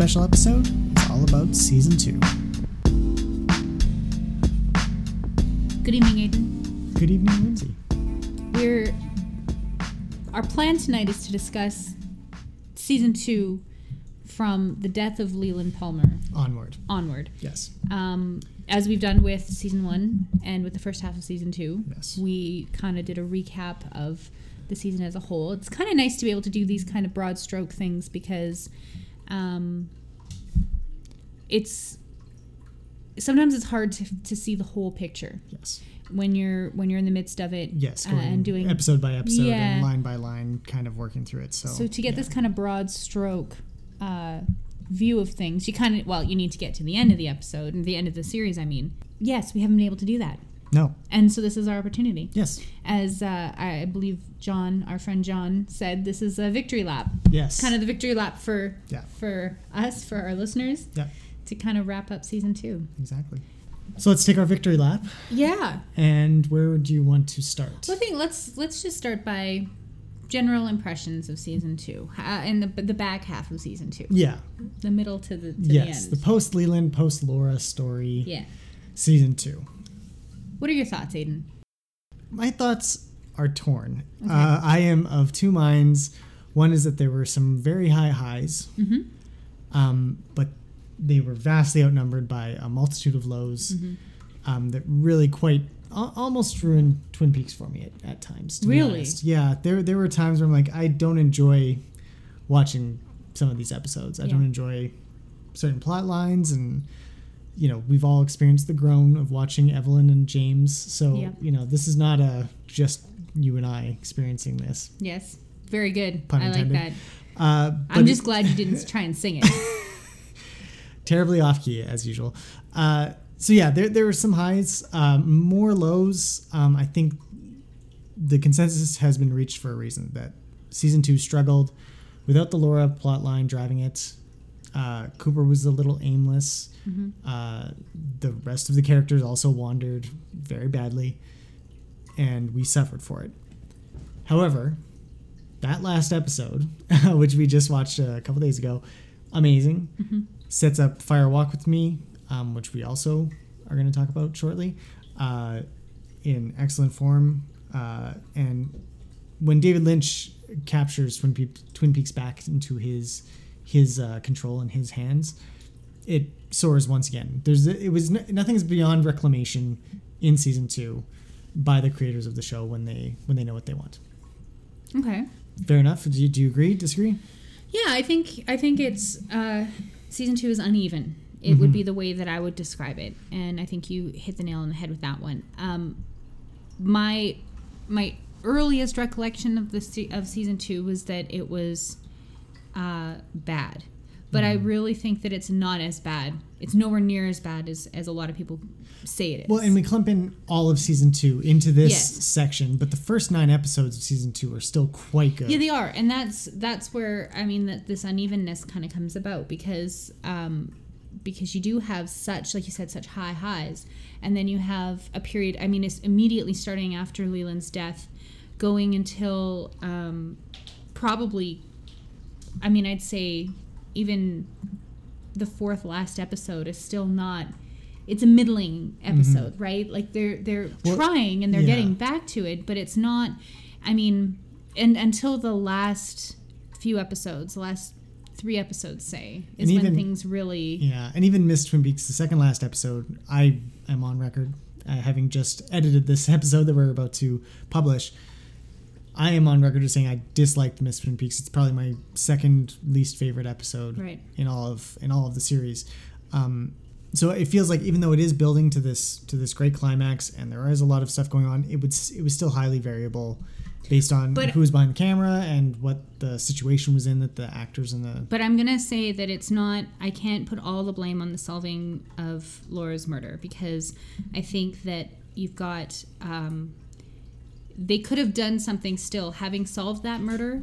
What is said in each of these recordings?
special episode is all about season two. Good evening, Aiden. Good evening, Lindsay. We're our plan tonight is to discuss season two from the death of Leland Palmer Onward. onward. Yes. Um, as we've done with season one and with the first half of season two, Yes. we kind of did a recap of the season as a whole. It's kind of nice to be able to do these kind of broad stroke things because um, it's sometimes it's hard to, to see the whole picture Yes. when you're when you're in the midst of it Yes. uh, and doing episode by episode Yeah. and line by line, kind of working through it. So, So to get yeah. this kind of broad stroke uh, view of things, you kind of well, you need to get to the end of the episode and the end of the series. I mean, yes, we haven't been able to do that, No. and so this is our opportunity. Yes. As uh, I believe John, our friend John, said, this is a victory lap, Yes. kind of the victory lap for Yeah. for us, for our listeners, Yeah. to kind of wrap up season two. Exactly. So let's take our victory lap. Yeah, And where do you want to start? Well, I think let's let's just start by general impressions of season two uh, and the the back half of season two, Yeah. the middle to the to yes. the The post Leland, post Laura story, yeah. season two. What are your thoughts, Aiden? My thoughts are torn. Okay. Uh, I am of two minds. One is that there were some very high highs, Mhm. um, but they were vastly outnumbered by a multitude of lows Mm-hmm. um, that really quite al- almost ruined Twin Peaks for me at, at times. To be Really? honest. Yeah. There there were times where I'm like, I don't enjoy watching some of these episodes. I Yeah. don't enjoy certain plot lines and you know we've all experienced the groan of watching evelyn and james so Yeah. you know this is not a just you and i experiencing this Yes, very good. Pun I like that. uh, I'm just glad you didn't try and sing it. terribly off key as usual uh, so yeah there, there were some highs um, more lows um, i think the consensus has been reached for a reason that season two struggled without the laura plot line driving it uh, cooper was a little aimless Mhm. uh, the rest of the characters also wandered very badly and we suffered for it however that last episode which we just watched a couple days ago amazing Mhm. sets up fire walk with me um, which we also are going to talk about shortly uh, in excellent form uh, and when david lynch captures twin, twin peaks back into his his uh, control in his hands it soars once again there's it was nothing's beyond reclamation in season two by the creators of the show when they when they know what they want Okay. fair enough do you, do you agree disagree Yeah, I think I think it's uh, season two is uneven. It would be the way that I would describe it, and I think you hit the nail on the head with that one. Um, my my earliest recollection of the se- of season two was that it was uh, bad, but I really think that it's not as bad. It's nowhere near as bad as as a lot of people say it is. well and we clump in all of season two into this Yes. section but the first nine episodes of season two are still quite good Yeah, they are, and that's that's where I mean that this unevenness kind of comes about because um, because you do have such like you said such high highs, and then you have a period. I mean, it's immediately starting after Leland's death, going until um, probably. I mean, I'd say even the fourth last episode is still not. It's a middling episode, right? Like they're they're Mm-hmm. Well, trying and they're yeah. getting back to it, but it's not. I mean, and until the last few episodes, the last three episodes, say, is And when even- things really. Yeah, and even Miss Twin Peaks, the second last episode, I am on record, uh, having just edited this episode that we're about to publish. I am on record as saying I disliked Miss Twin Peaks. It's probably my second least favorite episode Right. in all of in all of the series. Um, so it feels like even though it is building to this to this great climax and there is a lot of stuff going on, it would it was still highly variable based on But- who was behind the camera and what the situation was in that the actors and the But I'm gonna say that it's not. I can't put all the blame on the solving of Laura's murder because I think that you've got. Um, they could have done something still, having solved that murder,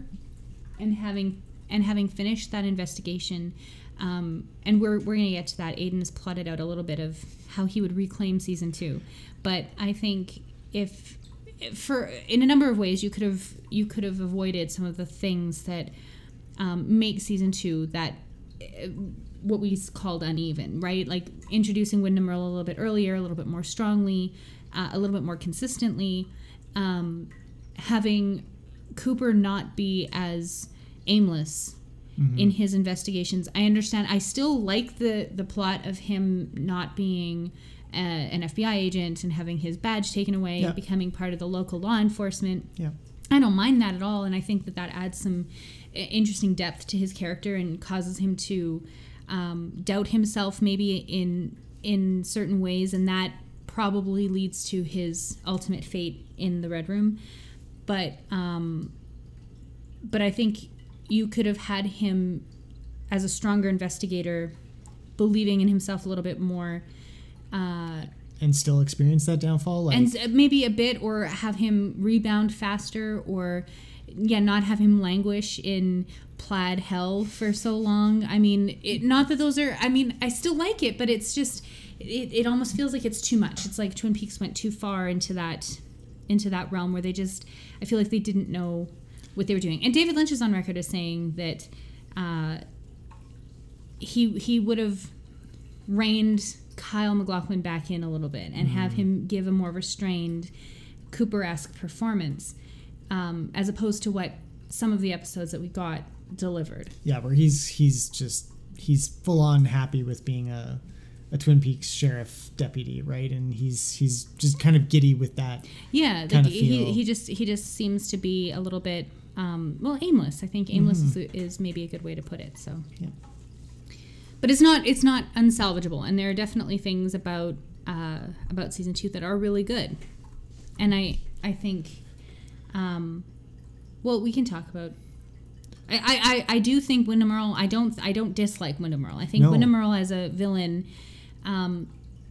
and having and having finished that investigation. Um, and we're we're gonna get to that. Aiden has plotted out a little bit of how he would reclaim season two, but I think if for in a number of ways you could have you could have avoided some of the things that um, make season two that uh, what we called uneven, right? Like introducing Windom Earle a little bit earlier, a little bit more strongly, uh, a little bit more consistently, um, having Cooper not be as aimless in his investigations. I understand. I still like the the plot of him not being uh, an FBI agent and having his badge taken away, Yeah. becoming part of the local law enforcement. Yeah. I don't mind that at all, and I think that that adds some interesting depth to his character and causes him to um, doubt himself maybe in in certain ways, and that probably leads to his ultimate fate in the Red Room. But um, but I think you could have had him as a stronger investigator, believing in himself a little bit more. Uh, And still experience that downfall. Like, and maybe a bit or have him rebound faster or yeah not have him languish in plaid hell for so long i mean it not that those are i mean i still like it but it's just it, it almost feels like it's too much it's like twin peaks went too far into that into that realm where they just i feel like they didn't know what they were doing and david lynch is on record as saying that uh, he he would have reined Kyle MacLachlan back in a little bit and have him give a more restrained Cooper-esque performance, um, as opposed to what some of the episodes that we got delivered. yeah, where he's he's just he's full on happy with being a a Twin Peaks sheriff deputy, right? And he's he's just kind of giddy with that. Yeah, he, he just he just seems to be a little bit um, well aimless. I think aimless is, is maybe a good way to put it. So, Yeah. but it's not it's not unsalvageable, and there are definitely things about uh, about season two that are really good, and I I think, um, well, we can talk about. I, I, I I do think Windom Earle. I don't I don't dislike Windom Earle. I think No. Windom Earle as a villain um,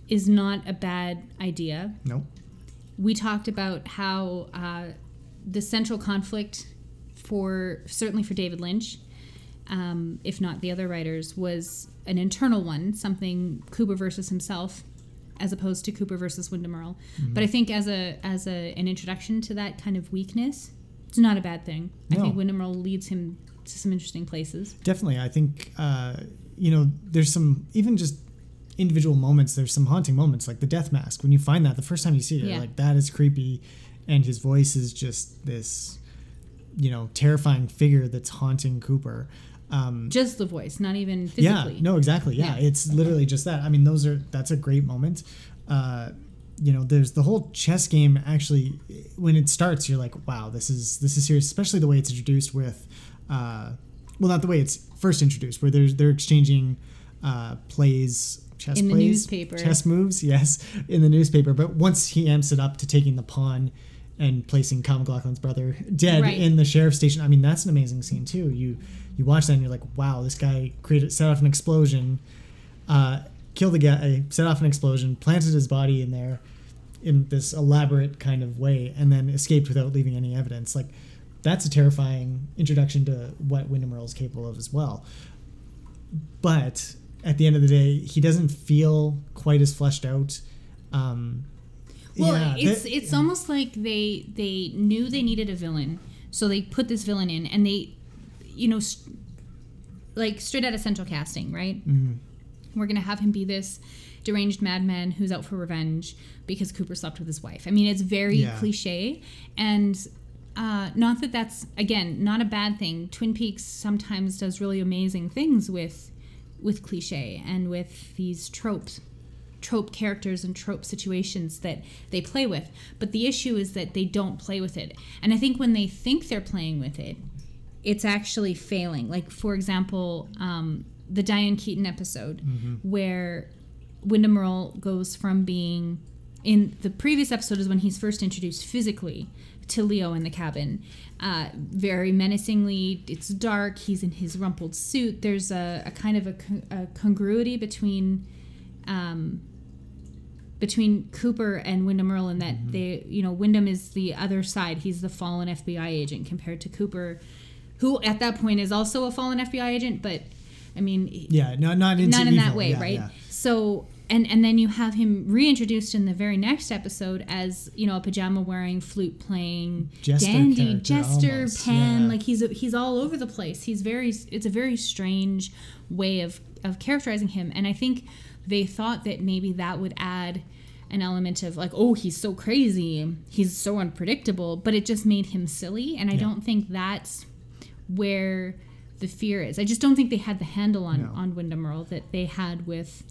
is not a bad idea Nope. we talked about how uh, the central conflict for certainly for David Lynch, um, if not the other writers, was an internal one, something Cooper versus himself, as opposed to Cooper versus Windom Earle. Mm-hmm. But I think as a as a, an introduction to that kind of weakness, it's not a bad thing. I think Windom Earle leads him to some interesting places. Definitely, I think uh, you know there's some even just individual moments. There's some haunting moments, like the death mask. When you find that the first time you see it, Yeah. like that is creepy, and his voice is just this, you know, terrifying figure that's haunting Cooper. Um, Just the voice, not even physically yeah, no, exactly. Yeah, Yeah. it's literally just that. I mean, those are that's a great moment. Uh, you know, there's the whole chess game. Actually, when it starts, you're like, wow, this is this is serious. Especially the way it's introduced with, uh, well, not the way it's first introduced, where there's they're exchanging uh, plays. Chess In the newspaper. chess moves, yes, in the newspaper. But once he amps it up to taking the pawn and placing Kyle MacLachlan's brother dead Right. in the sheriff's station, I mean that's an amazing scene too. You you watch that and you're like, wow, this guy created set off an explosion, uh, killed the guy, set off an explosion, planted his body in there in this elaborate kind of way, and then escaped without leaving any evidence. Like that's a terrifying introduction to what Windom Earle is capable of as well. But at the end of the day, he doesn't feel quite as fleshed out. Um, Well, yeah, it's that- it's almost like they they knew they needed a villain, so they put this villain in, and they, you know, st- like straight out of central casting, right? Mhm. We're gonna have him be this deranged madman who's out for revenge because Cooper slept with his wife. I mean, it's very Yeah. cliche, and uh, not that that's again not a bad thing. Twin Peaks sometimes does really amazing things with with cliche and with these tropes trope characters and trope situations that they play with. But the issue is that they don't play with it. And I think when they think they're playing with it, it's actually failing. Like, for example, um, the Diane Keaton episode where Windom Earle goes from being in the previous episode is when he's first introduced physically to Leo in the cabin. Uh, very menacingly, it's dark. He's in his rumpled suit. There's a, a kind of a, con- a congruity between um, between Cooper and Windom in that they, you know, Windom is the other side. He's the fallen FBI agent compared to Cooper, who at that point is also a fallen FBI agent, but I mean, yeah, not not not in that way, Yeah, right? yeah. So and and then you have him reintroduced in the very next episode as you know a pajama wearing flute playing Jester dandy jester almost, pen. yeah. like he's a, he's all over the place. He's very it's a very strange way of of characterizing him. And i think they thought that maybe that would add an element of like oh he's so crazy. He's so unpredictable. But it just made him silly. And i Yeah. don't think that's where the fear is. I just don't think they had the handle on No. on Windom Earle that they had with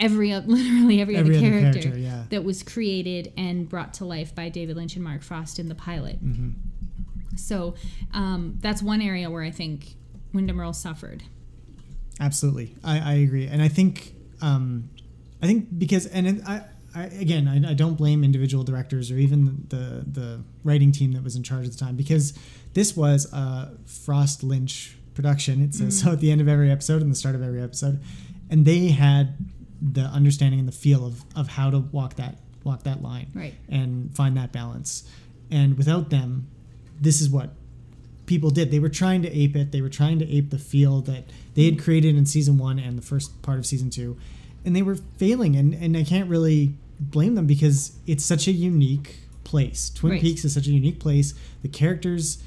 every literally every, Every other other character, character, yeah. that was created and brought to life by David Lynch and Mark Frost in the pilot. Mm-hmm. So um, that's one area where I think Windom Earle suffered. Absolutely, I, I agree, and I think um, I think because and it, I, I again I, I don't blame individual directors or even the the writing team that was in charge at the time because this was a Frost Lynch production. It says so at the end of every episode and the start of every episode, and they had the understanding and the feel of of how to walk that walk that line Right. and find that balance. And without them, this is what people did. They were trying to ape it. They were trying to ape the feel that they had created in season one and the first part of season two, and they were failing. And and I can't really blame them because it's such a unique place. Twin Right. Peaks is such a unique place. The characters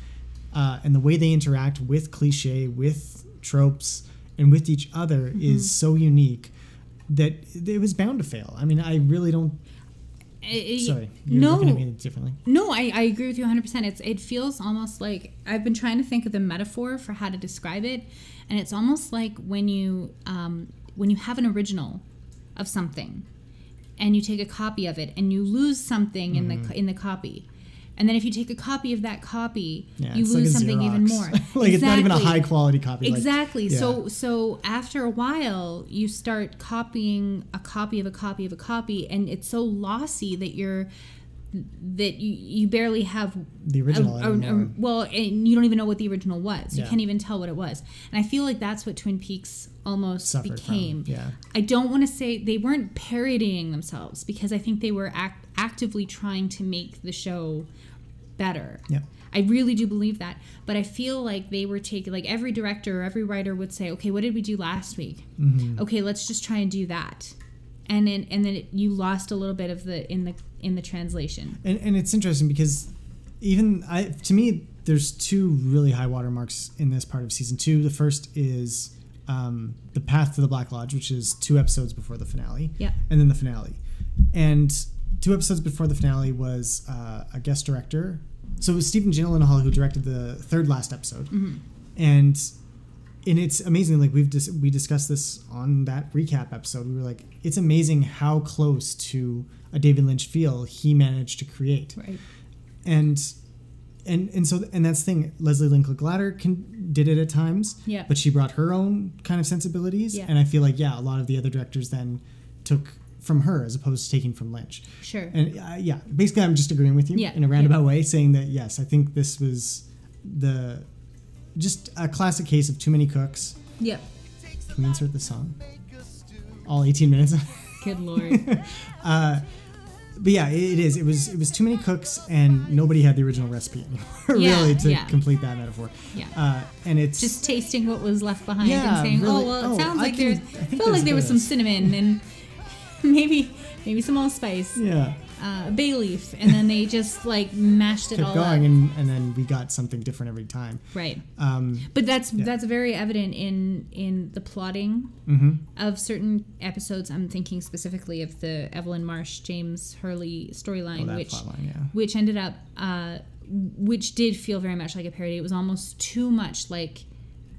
uh, and the way they interact with cliche, with tropes, and with each other Mm-hmm. is so unique that it was bound to fail. I mean, I really don't. I- Sorry, you're no, looking at me differently. no, I, I agree with you 100%. It's it feels almost like I've been trying to think of the metaphor for how to describe it, and it's almost like when you um, when you have an original of something, and you take a copy of it, and you lose something in Mm-hmm. the in the copy. And then if you take a copy of that copy, Yeah, you like lose a something even more. like it's not even a high quality copy. like- Exactly. yeah. So so after a while, you start copying a copy of a copy of a copy, and it's so lossy that you're that you, you barely have the original. a- a- a- well, and you don't even know what the original was. You Yeah. can't even tell what it was. And I feel like that's what Twin Peaks almost Suffered from, became. yeah. I don't want to say they weren't parodying themselves because I think they were act- actively trying to make the show better. Yeah. I really do believe that. But I feel like they were taking, like every director or every writer would say, okay, what did we do last week? Mm-hmm. Okay, let's just try and do that. And then, and then it, you lost a little bit of the in the in the translation. and and it's interesting because even I to me there's two really high watermarks in this part of season two. The first is um, the path to the Black Lodge, which is two episodes before the finale. Yeah. and then the finale. And two episodes before the finale was uh, a guest director. So it was Stephen Gyllenhaal who directed the third last episode, and and it's amazing. Like we've dis- we discussed this on that recap episode. We were like, it's amazing how close to a David Lynch feel he managed to create Right. and and and so and that's the thing Lesli Linka Glatter can did it at times Yeah. but she brought her own kind of sensibilities Yeah. and i feel like yeah a lot of the other directors then took from her as opposed to taking from lynch Sure. and uh, yeah basically i'm just agreeing with you Yeah, in a roundabout way saying that yes i think this was the just a classic case of too many cooks yep. can we insert the song all 18 minutes Good lord. but yeah, it, is. It was it was too many cooks, and nobody had the original recipe anymore, Yeah, really, to yeah. complete that metaphor. Yeah. Uh, and it's just tasting what was left behind Yeah, and saying, really. "Oh, well, it Oh, sounds I like can- there's felt like there was some cinnamon and maybe maybe some allspice, yeah, uh, bay leaf, and then they just like mashed it all going, up." and and then we got something different every time. Right. Um, But that's that's very evident in in the plotting mhm. of certain episodes. I'm thinking specifically of the Evelyn Marsh James Hurley Oh, storyline, that which plotline, yeah. which ended up uh, which did feel very much like a parody. It was almost too much like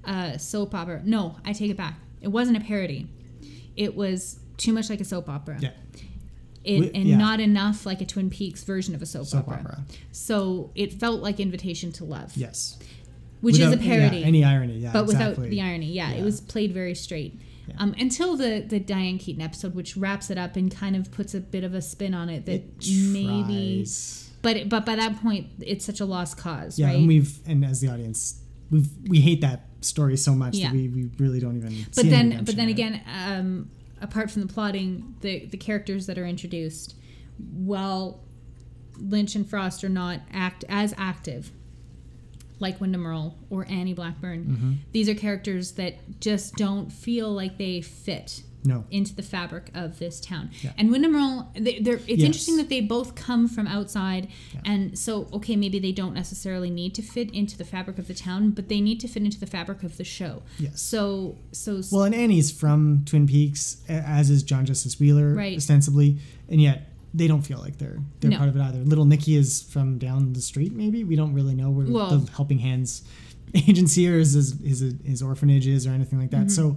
a soap opera. No, I take it back. It wasn't a parody. It was too much like a soap opera. Yeah, It, Wi- and yeah. not enough like a Twin Peaks version of a soap, soap opera. opera. So it felt like Invitation to Love, Yes, which is a Without- yeah, parody any irony, yeah, but exactly. without the irony. Yeah, Yeah. it was played very straight. Um, until the the Diane Keaton episode, which wraps it up and kind of puts a bit of a spin on it that It maybe, but but by that point, it's such a lost cause, Yeah, right? and we've and as the audience, we've we hate that story so much that we, we really don't even. but see then but then again, um, apart from the plotting, the the characters that are introduced, while Lynch and Frost are not act as active like Windom Earle or Annie Blackburn. Mm-hmm. These are characters that just don't feel like they fit No. into the fabric of this town. Yeah. And Windom they, they're, it's Yes. interesting that they both come from outside, Yeah. and so okay, maybe they don't necessarily need to fit into the fabric of the town, but they need to fit into the fabric of the show. Yes. So so Well, and Annie's from Twin Peaks, as is John Justice Wheeler, Right. ostensibly, and yet they don't feel like they're they're No. part of it either. Little Nicky is from down the street, maybe we don't really know where Well- the Helping Hands agency or his his, his, his orphanage is or anything like that. Mm-hmm. So,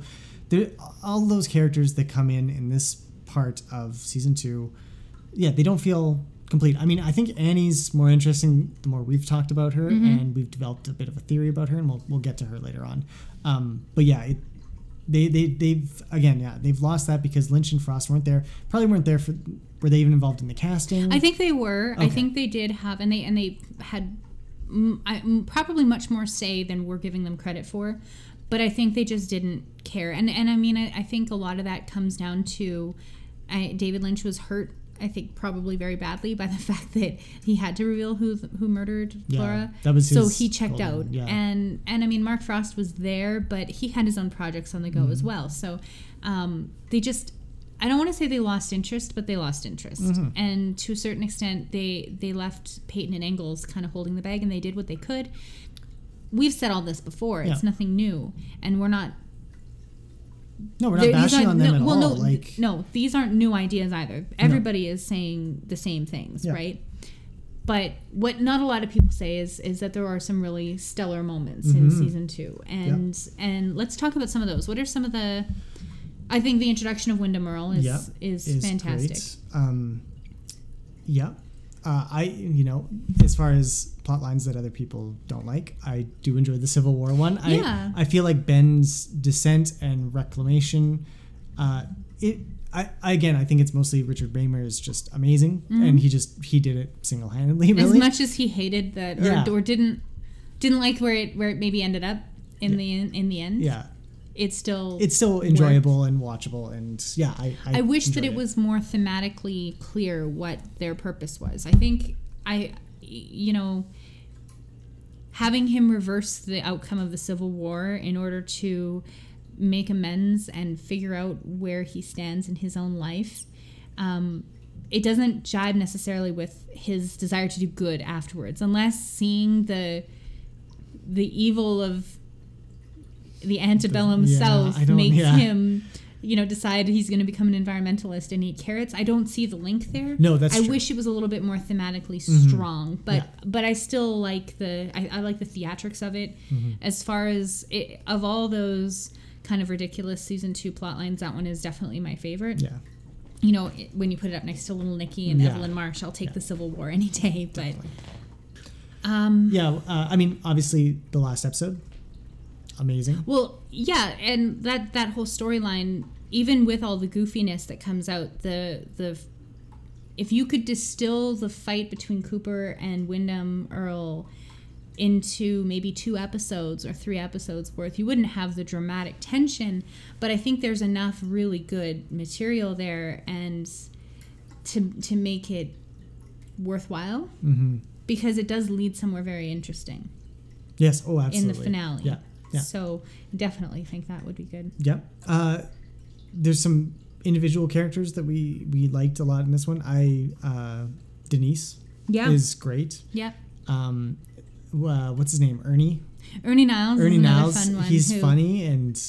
there all those characters that come in in this part of season two, yeah, they don't feel complete. I mean, I think Annie's more interesting the more we've talked about her, Mm-hmm. and we've developed a bit of a theory about her, and we'll we'll get to her later on. Um, but yeah, it, they they they've again yeah they've lost that because Lynch and Frost weren't there. Probably weren't there for. Were they even involved in the casting? I think they were. I think they did have, and they and they had I, probably much more say than we're giving them credit for. But I think they just didn't care, and and I mean I, I think a lot of that comes down to I, David Lynch was hurt. I think probably very badly by the fact that he had to reveal who who murdered Yeah, Flora. that was so he checked out, yeah. and and I mean Mark Frost was there, but he had his own projects on the go Mm-hmm. as well. So um, they just I don't want to say they lost interest, but they lost interest, Mm-hmm. and to a certain extent, they they left Peyton and Engels kind of holding the bag, and they did what they could. We've said all this before; it's Yeah. nothing new, and we're not. no, we're not bashing on them no, at well, all. no, like no, these aren't new ideas either. Everybody is saying the same things, Yeah. right? But what not a lot of people say is is that there are some really stellar moments Mm-hmm. in season two, and and let's talk about some of those. What are some of the? I think the introduction of Windom Earle is is, is fantastic. Um, yeah, uh, I you know as far as plot lines that other people don't like, I do enjoy the Civil War one. Yeah. I I feel like Ben's descent and reclamation. Uh, it I, I again I think it's mostly Richard Beymer is just amazing, and he just he did it single handedly. Mm-hmm. As much as he hated that, or, Yeah. or didn't didn't like where it where it maybe ended up in the in the end, yeah. It's still It's still enjoyable and watchable, and yeah, I I, I wish that enjoyed it was more thematically clear what their purpose was. I think I, you know, having him reverse the outcome of the Civil War in order to make amends and figure out where he stands in his own life. Um, it doesn't jive necessarily with his desire to do good afterwards, unless seeing the the evil of the antebellum Yeah, South makes yeah. him, you know, decide he's going to become an environmentalist and eat carrots. I don't see the link there. No, that's I true. Mm-hmm. wish it was a little bit more thematically strong, but Yeah. but I still like the I, I like the theatrics of it. Mm-hmm. As far as it, of all those kind of ridiculous season two plot lines, that one is definitely my favorite. yeah. You know, it, when you put it up next to Little Nicky and Yeah. Evelyn Marsh, I'll take the Civil War any day. But Definitely. um, Yeah, uh, I mean, obviously, the last episode, amazing. Well, yeah, and that that whole storyline, even with all the goofiness that comes out, the the if you could distill the fight between Cooper and Windom Earle into maybe two episodes or three episodes worth, you wouldn't have the dramatic tension. But I think there's enough really good material there, and to to make it worthwhile hmm because it does lead somewhere very interesting Yes. Oh, absolutely. in the finale. Yeah. Yeah. So definitely think that would be good. Yeah. Uh, there's some individual characters that we we liked a lot in this one. I uh, Denise Yeah. is great. yeah. Um, uh, what's his name? Ernie. Ernie Niles. Ernie Niles. Fun He's who- funny, and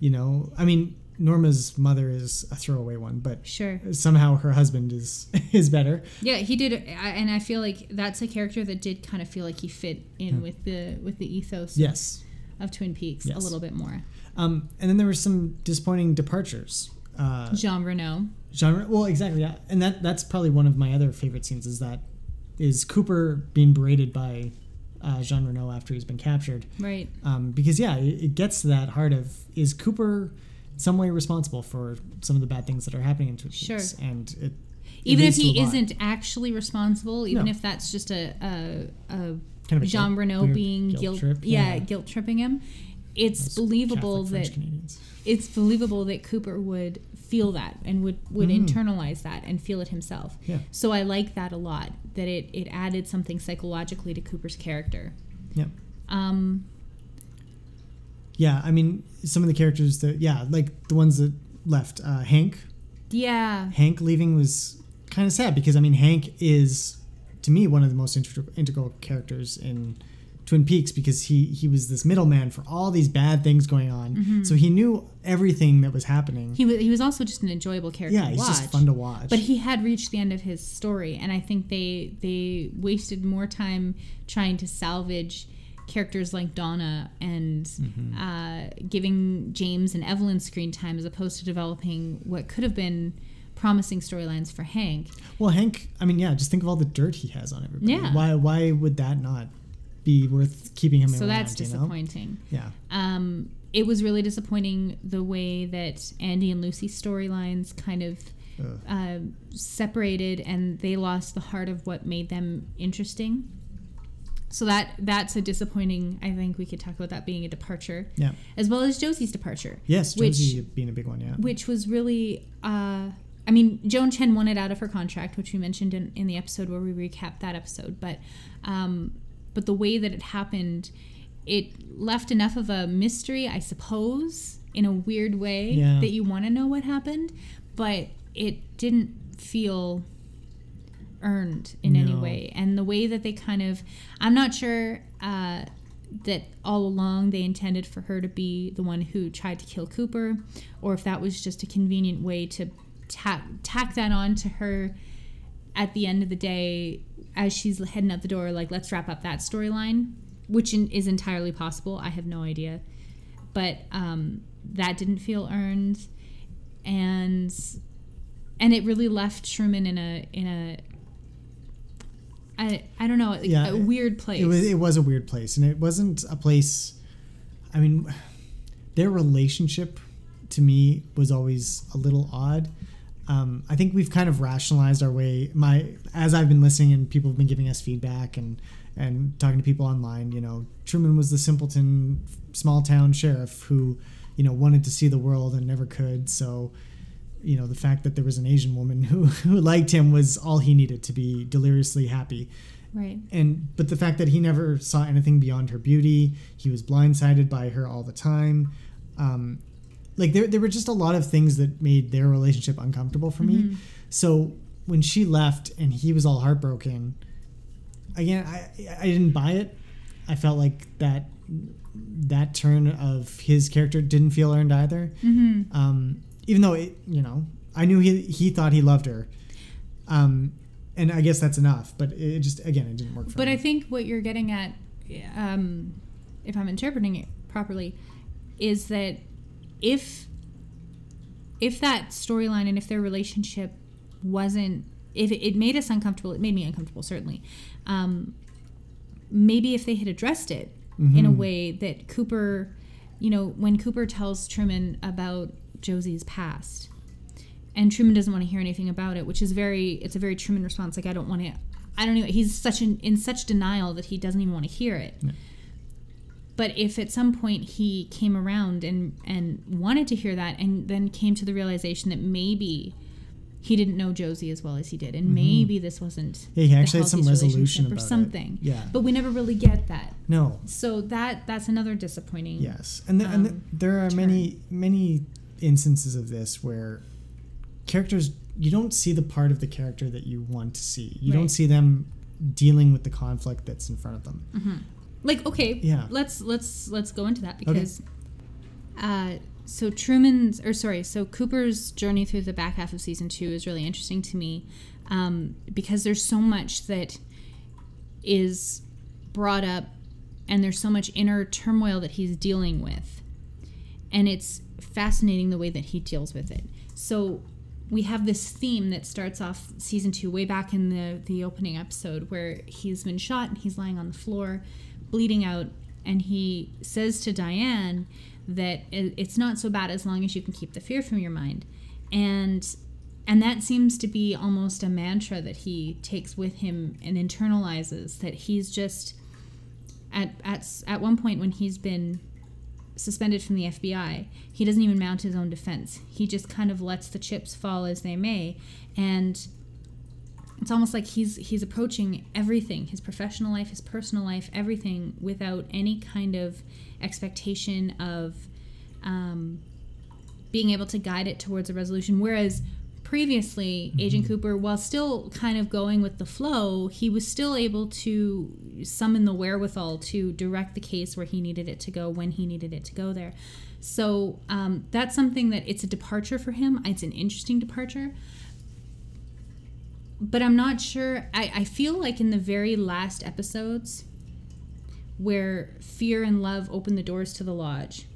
you know, I mean, Norma's mother is a throwaway one, but Sure. somehow her husband is is better. Yeah, he did, I- and I feel like that's a character that did kind of feel like he fit in with the with the ethos Yes. Of Twin Peaks a little bit more. Um, and then there were some disappointing departures. Uh, Jean Renault. genre well exactly yeah and that that's probably one of my other favorite scenes is that is cooper being berated by uh, Jean Renault after he's been captured Right. um, because yeah it, it gets to that heart of is cooper in some way responsible for some of the bad things that are happening in Twin Sure. Peaks? and it, it Even if he isn't actually responsible, even No. if that's just a a, a kind of Jean Renault being guilt, trip yeah, guilt tripping him, it's Those believable Catholic that it's believable that Cooper would feel that and would would internalize that and feel it himself. Mm. Yeah. So I like that a lot. That it it added something psychologically to Cooper's character. yeah Um, yeah i mean some of the characters that yeah like the ones that left. Uh, Hank. Yeah. Hank leaving was kind of sad because I mean Hank is to me one of the most integral, integral characters in Twin Peaks because he he was this middleman for all these bad things going on. Mm-hmm. So he knew everything that was happening. He was he was also just an enjoyable character yeah, to he's watch. just fun to watch. But he had reached the end of his story, and I think they they wasted more time trying to salvage characters like Donna and Mm-hmm. uh, giving James and Evelyn screen time as opposed to developing what could have been promising storylines for Hank. well, Hank. I mean, yeah, just think of all the dirt he has on everybody. Yeah. Why why would that not be worth keeping him So around? that's you know? disappointing. Yeah. Um, it was really disappointing the way that Andy and Lucy's storylines kind of uh, separated and they lost the heart of what made them interesting. So that that's a disappointing. I think we could talk about that being a departure, Yeah. as well as Josie's departure, Yes, Which- Josie being a big one. Yeah. which was really. Uh, I mean, Joan Chen wanted out of her contract, which we mentioned in, in the episode where we recapped that episode. But um, but the way that it happened, it left enough of a mystery, I suppose, in a weird way Yeah. that you want to know what happened, but it didn't feel earned in any way. And the way that they kind of, I'm not sure uh, that all along they intended for her to be the one who tried to kill Cooper, or if that was just a convenient way to tack, tack that on to her at the end of the day as she's heading out the door, like, let's wrap up that storyline, which in, is entirely possible. I have no idea. But um, that didn't feel earned. And and it really left Truman in a in a I, I don't know like Yeah, a weird place. It was it was a weird place, and it wasn't a place. I mean, their relationship to me was always a little odd. Um, I think we've kind of rationalized our way. My as I've been listening and people have been giving us feedback and and talking to people online. You know, Truman was the simpleton small town sheriff who, you know, wanted to see the world and never could. So, you know, the fact that there was an Asian woman who who liked him was all he needed to be deliriously happy right. and but the fact that he never saw anything beyond her beauty he was blindsided by her all the time um, like there, there were just a lot of things that made their relationship uncomfortable for me so when she left and he was all heartbroken again i i didn't buy it i felt like that that turn of his character didn't feel earned either Mm-hmm. um, even though it, you know, I knew he he thought he loved her, um, and I guess that's enough. But it just again, it didn't work for me. But me. I think what you're getting at, um, if I'm interpreting it properly, is that if if that storyline and if their relationship wasn't, if it, made us uncomfortable, it made me uncomfortable certainly. Um, maybe if they had addressed it in a Mhm. way that Cooper, you know, when Cooper tells Truman about Josie's past, and Truman doesn't want to hear anything about it, which is very it's a very Truman response. Like I don't want to. I don't know. He's such an, in such denial that he doesn't even want to hear it. Yeah. But if at some point he came around and and wanted to hear that, and then came to the realization that maybe he didn't know Josie as well as he did, and maybe this wasn't Mm-hmm. Yeah, he actually had some resolution about or it. something. Yeah. But we never really get that. no, So that that's another disappointing. yes, and, the, and the, um, there are many many instances of this where characters you don't see the part of the character that you want to see. You don't see them dealing with the conflict that's in front of them. Mm-hmm. Like okay, Yeah. Let's let's let's go into that because, uh, so Truman's or sorry, so Cooper's journey through the back half of season two is really interesting to me, um, because there's so much that is brought up, and there's so much inner turmoil that he's dealing with, and it's fascinating the way that he deals with it. So we have this theme that starts off season two way back in the the opening episode where he's been shot and he's lying on the floor bleeding out and he says to diane that it's not so bad as long as you can keep the fear from your mind and and that seems to be almost a mantra that he takes with him and internalizes that he's just at at at one point when he's been suspended from the FBI, he doesn't even mount his own defense. He just kind of lets the chips fall as they may, and it's almost like he's he's approaching everything, his professional life, his personal life, everything without any kind of expectation of um, being able to guide it towards a resolution. Whereas previously, Agent Cooper, while still kind of going with the flow, he was still able to summon the wherewithal to direct the case where he needed it to go when he needed it to go there. So um, that's something that it's a departure for him. It's an interesting departure. But I'm not sure. I, I feel like in the very last episodes, where fear and love open the doors to the lodge,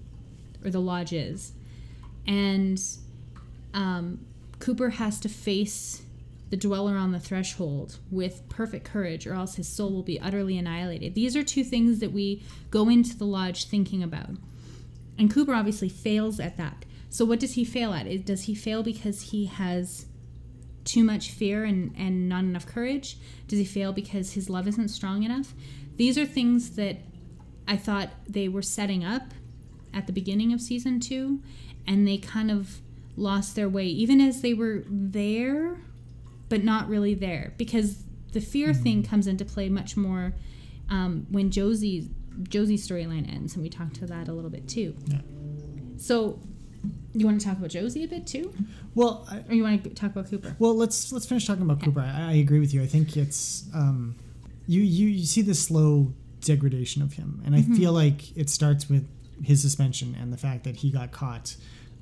or the lodges, and um, Cooper has to face the dweller on the threshold with perfect courage, or else his soul will be utterly annihilated. These are two things that we go into the lodge thinking about. And Cooper obviously fails at that. So, what does he fail at? Does he fail because he has too much fear and, and not enough courage? Does he fail because his love isn't strong enough? These are things that I thought they were setting up at the beginning of season two, and they kind of lost their way, even as they were there, but not really there, because the fear mm-hmm. thing comes into play much more um, when Josie Josie's storyline ends, and we talked to that a little bit too. Yeah. So, you want to talk about Josie a bit too? Well, I, or you want to talk about Cooper? Well, let's let's finish talking about okay. Cooper. I, I, agree with you. I think it's um, you you you see the slow degradation of him, and I mm-hmm. feel like it starts with his suspension and the fact that he got caught.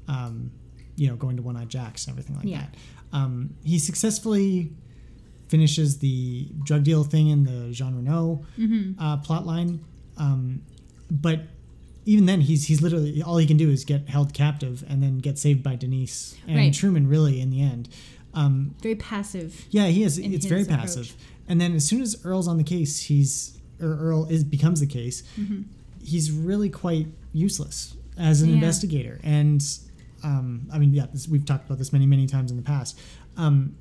Um, you know, going to One Eye Jacks and everything like yeah. that. Um, he successfully finishes the drug deal thing in the Jean Renault mm-hmm. uh, plot line. Um, but even then, he's he's literally all he can do is get held captive and then get saved by Denise and right. Truman. Really, in the end, um, very passive. Yeah, he is. It's very approach. passive. And then as soon as Earle's on the case, he's or Earle is becomes the case. Mm-hmm. He's really quite useless as an yeah. investigator, and um, I mean, yeah, this, we've talked about this many, many times in the past. Um,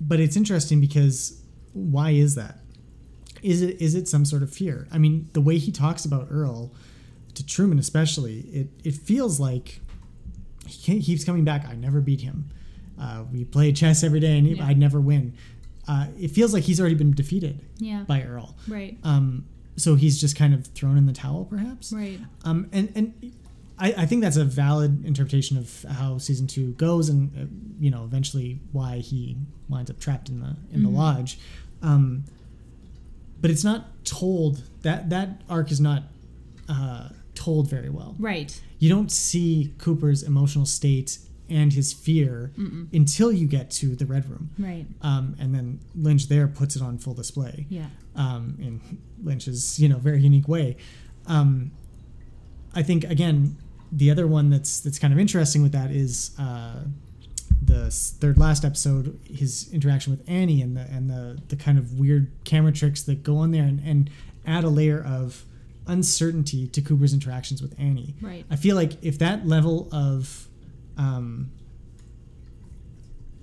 but it's interesting because why is that? Is it is it some sort of fear? I mean, the way he talks about Earle to Truman, especially, it it feels like he keeps coming back. I never beat him. Uh, we play chess every day, and yeah. I'd never win. Uh, it feels like he's already been defeated yeah. by Earle. Right. Um, so he's just kind of thrown in the towel, perhaps. Right. Um, and and I, I think that's a valid interpretation of how season two goes, and uh, you know, eventually why he winds up trapped in the in mm-hmm. the lodge. Um, but it's not told that that arc is not uh, told very well. Right. You don't see Cooper's emotional state and his fear Mm-mm. until you get to the red room. Right. Um, and then Lynch there puts it on full display. Yeah. Um, in Lynch's you know very unique way. Um, I think again the other one that's that's kind of interesting with that is uh, the third last episode, his interaction with Annie and the and the the kind of weird camera tricks that go on there and, and add a layer of uncertainty to Cooper's interactions with Annie. Right. I feel like if that level of um,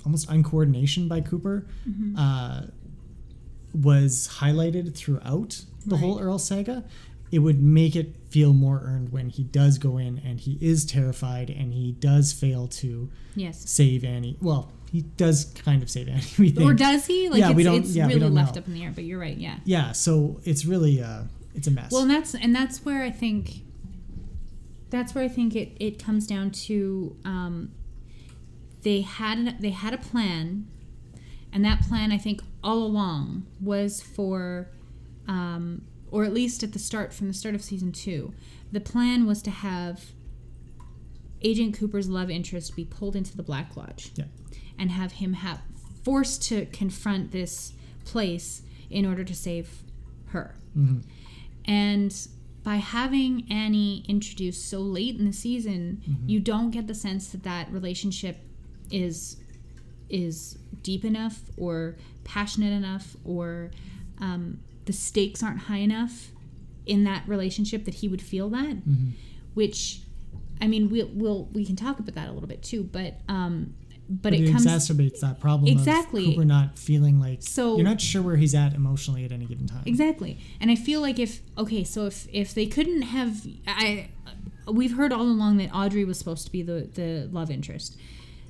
almost uncoordination by Cooper mm-hmm. uh, was highlighted throughout the right. whole Earle saga, it would make it feel more earned when he does go in and he is terrified and he does fail to yes. save Annie. Well, he does kind of save Annie. We think. Or does he? Like yeah, it's, we don't, it's yeah, really left know. up in the air. But you're right. Yeah. Yeah. So it's really uh, it's a mess. Well, and that's and that's where I think that's where I think it it comes down to um, they had an, they had a plan, and that plan I think all along was for um, or at least at the start, from the start of season two, the plan was to have Agent Cooper's love interest be pulled into the Black Lodge yeah. and have him have forced to confront this place in order to save her. Mm-hmm. And by having Annie introduced so late in the season, mm-hmm. you don't get the sense that that relationship is is deep enough or passionate enough or um, the stakes aren't high enough in that relationship that he would feel that mm-hmm. which i mean we'll, we'll we can talk about that a little bit too but um but, but it, it comes, exacerbates that problem exactly. we're not feeling like so you're not sure where he's at emotionally at any given time. Exactly. And I feel like if okay so if if they couldn't have I we've heard all along that Audrey was supposed to be the the love interest.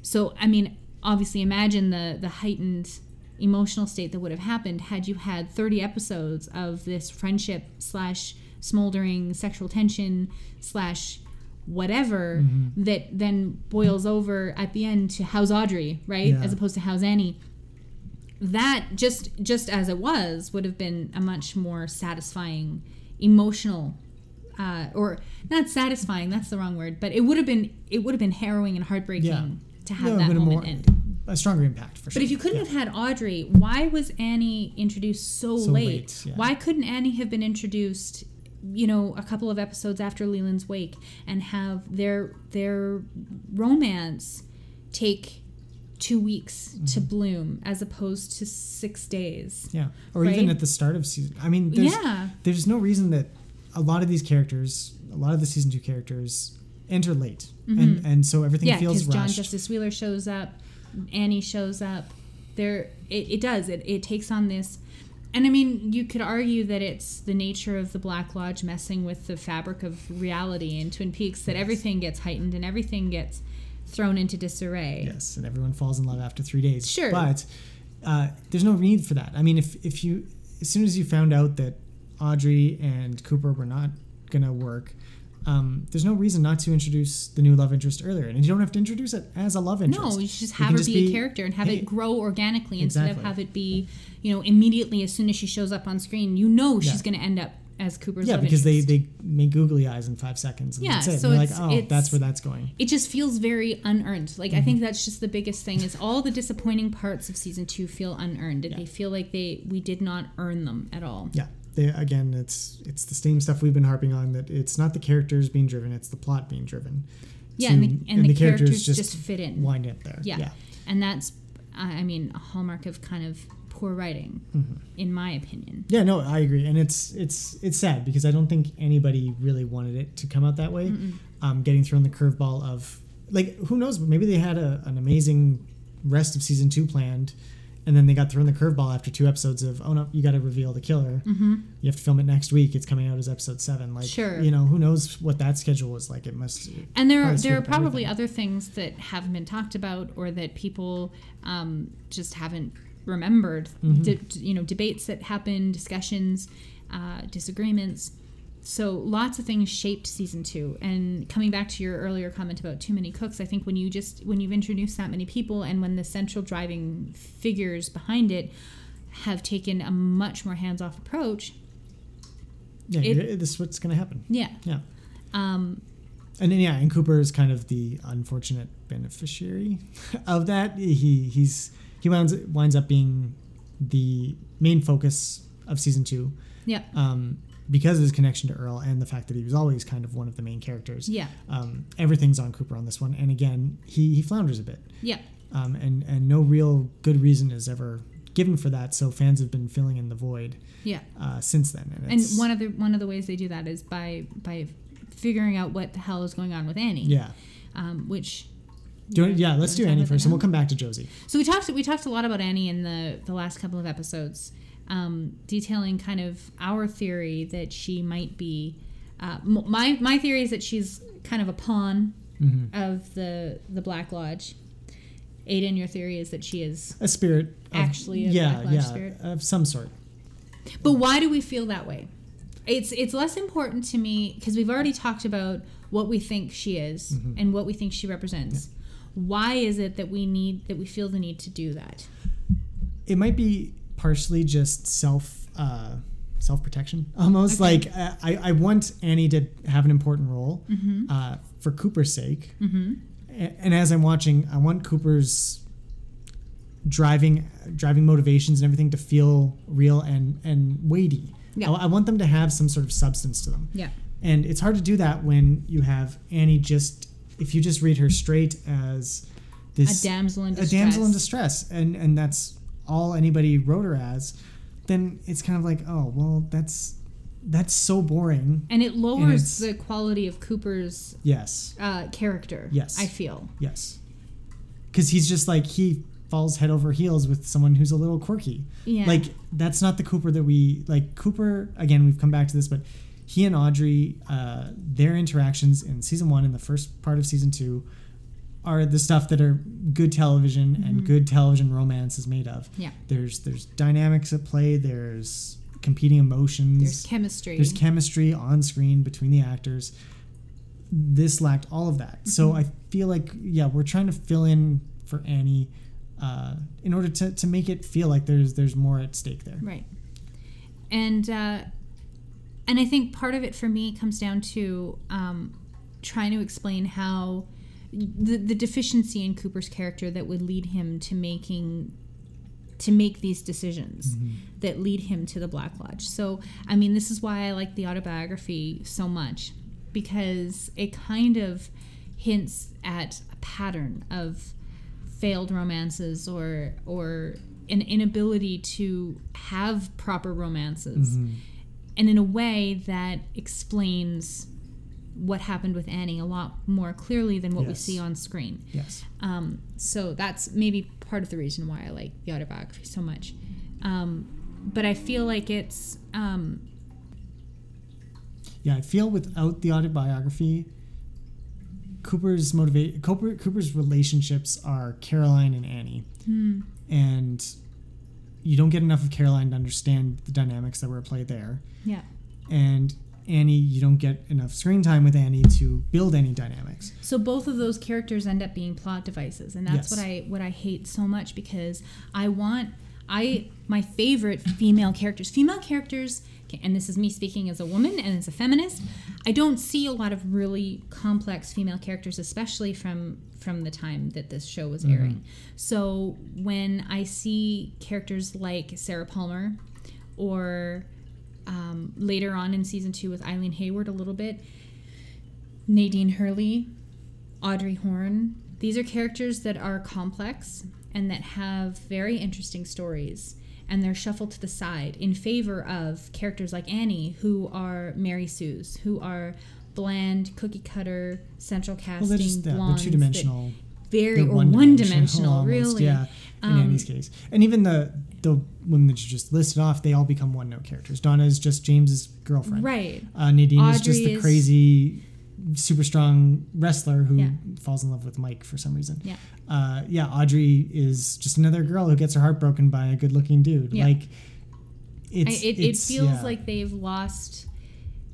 So I mean obviously imagine the the heightened emotional state that would have happened had you had 30 episodes of this friendship slash smoldering sexual tension slash whatever Mm-hmm. that then boils over at the end to how's Audrey, right? Yeah. As opposed to how's Annie. That just just as it was would have been a much more satisfying emotional uh, or not satisfying that's the wrong word but it would have been it would have been harrowing and heartbreaking Yeah. to have Yeah, that moment more- end a stronger impact for sure. but if you couldn't Yeah. have had Audrey, why was Annie introduced so, So late? late, yeah. Why couldn't Annie have been introduced, you know, a couple of episodes after Leland's wake and have their their romance take two weeks to Mm-hmm. bloom as opposed to six days? Yeah, or even at the start of season. I mean, there's, Yeah. there's no reason that a lot of these characters, a lot of the season two characters, enter late, and and so everything Mm-hmm. Yeah, feels because John. Justice Wheeler shows up, Annie shows up. There, it, it does. It, it takes on this, and I mean, you could argue that it's the nature of the Black Lodge messing with the fabric of reality in Twin Peaks that everything gets heightened and everything gets thrown into disarray. yes, and everyone falls in love after three days. Sure. but uh, there's no need for that. I mean, if if you as soon as you found out that Audrey and Cooper were not gonna work. Um, there's no reason not to introduce the new love interest earlier, and you don't have to introduce it as a love interest. No, you should just have her just be, a character and have hey, it grow organically instead of have it be, you know, immediately as soon as she shows up on screen, you know she's Yeah. going to end up as Cooper's Yeah, love because they, interest. they make googly eyes in five seconds. And Yeah, that's it. so you're like, oh, it's- that's where that's going. it just feels very unearned. Like Mm-hmm. I think that's just the biggest thing is all the disappointing parts of season two feel unearned. Yeah. They feel like they we did not earn them at all. Yeah, they, again, it's it's the same stuff we've been harping on. That it's not the characters being driven; it's the plot being driven. Yeah, to- and the, and the, characters, just, fit in. wind up there. Yeah. yeah. and that's I I mean a hallmark of kind of poor writing, Mm-hmm. in my opinion. Yeah, no, I agree, and it's it's it's sad because I don't think anybody really wanted it to come out that way. Um, getting thrown the curveball of like who knows? Maybe they had a, an amazing rest of season two planned, and then they got thrown the curveball after two episodes of oh no, you got to reveal the killer. Mm-hmm. You have to film it next week. It's coming out as episode seven. Like Sure. you know who knows what that schedule was like? It must. And there are probably there are probably everything. other things that haven't been talked about or that people um, just haven't remembered. Mm-hmm. De- you know, debates that happened discussions, uh, disagreements. So lots of things shaped season two. And coming back to your earlier comment about too many cooks, I think when you just when you've introduced that many people and when the central driving figures behind it have taken a much more hands off approach, Yeah, it- this is what's going to happen. yeah. Yeah. Um, And then yeah, and Cooper is kind of the unfortunate beneficiary of that. He he's he winds winds up being the main focus of season two yeah. um, because of his connection to Earle and the fact that he was always kind of one of the main characters. Yeah. Um, everything's on Cooper on this one, and again, he he flounders a bit, Yeah. um, and and no real good reason is ever given for that. So fans have been filling in the void Yeah. uh, since then. And, And one of the one of the ways they do that is by by figuring out what the hell is going on with Annie. yeah. Um, which. Do you yeah, let's do Annie first, and we'll come back to Josie. So we talked we talked a lot about Annie in the the last couple of episodes, um, detailing kind of our theory that she might be. Uh, m- my my theory is that she's kind of a pawn Mm-hmm. of the the Black Lodge. Aiden, your theory is that she is. A spirit, of- Actually a yeah, Black Lodge yeah, spirit? of some sort. But why do we feel that way? It's it's less important to me because we've already talked about what we think she is Mm-hmm. and what we think she represents. Why is it that we need that we feel the need to do that? It might be partially just self uh, self protection, almost Okay. like uh, I I want Annie to have an important role Mm-hmm. uh, for Cooper's sake, mm-hmm. and as I'm watching, I want Cooper's driving driving motivations and everything to feel real and and weighty. Yeah. I, I want them to have some sort of substance to them. Yeah. And it's hard to do that when you have Annie just if you just read her straight as this A damsel in a damsel in distress and and that's all anybody wrote her as, then it's kind of like, oh, well, that's that's so boring. And it lowers it's- the quality of Cooper's Yes. uh, character. Yes. I feel. Yes. Cuz he's just like he falls head over heels with someone who's a little quirky. Yeah. Like that's not the Cooper that we like. Cooper again. We've come back to this, but he and Audrey, uh, their interactions in season one and the first part of season two, are the stuff that are good television and good television romance is made of. Mm-hmm. Yeah. There's there's dynamics at play. There's competing emotions. There's chemistry. There's chemistry on screen between the actors. this lacked all of that. So I feel like yeah, we're trying to fill in for Annie uh, in order to, to make it feel like there's there's more at stake there. Right. And uh, and I think part of it for me comes down to um, trying to explain how the the deficiency in Cooper's character that would lead him to making to make these decisions mm-hmm. that lead him to the Black Lodge. So, I mean, this is why I like the autobiography so much because it kind of hints at a pattern of failed romances or or an inability to have proper romances mm-hmm. and in a way that explains what happened with Annie a lot more clearly than what we see on screen. Yes. Um, so that's maybe part of the reason why I like the autobiography so much. Um, but I feel like it's um, Yeah, I feel without the autobiography, Cooper's motivate Cooper Cooper's relationships are Caroline and Annie, hmm, and you don't get enough of Caroline to understand the dynamics that were at play there, yeah. and Annie, you don't get enough screen time with Annie to build any dynamics. So both of those characters end up being plot devices, and that's Yes. what I what I hate so much because I want I my favorite female characters, female characters, and this is me speaking as a woman and as a feminist. I don't see a lot of really complex female characters, especially from from the time that this show was mm-hmm. airing. So when I see characters like Sarah Palmer, or um, later on in season two with Eileen Hayward a little bit, Nadine Hurley, Audrey Horne. These are characters that are complex and that have very interesting stories. And they're shuffled to the side in favor of characters like Annie, who are Mary Sue's, who are bland, cookie cutter, central Well, casting they're just yeah, blondes. two dimensional. Very, or one dimensional, really. Yeah, in Um, Annie's case, and even the the women that you just listed off, they all become one note characters. Donna is just James's girlfriend. Right. Uh, Nadine is just Audrey the is- crazy, super strong wrestler who Yeah. falls in love with Mike for some reason. Yeah. Uh, yeah. Audrey is just another girl who gets her heart broken by a good-looking dude. Yeah. Like, it's it, it it's- feels yeah. like they've lost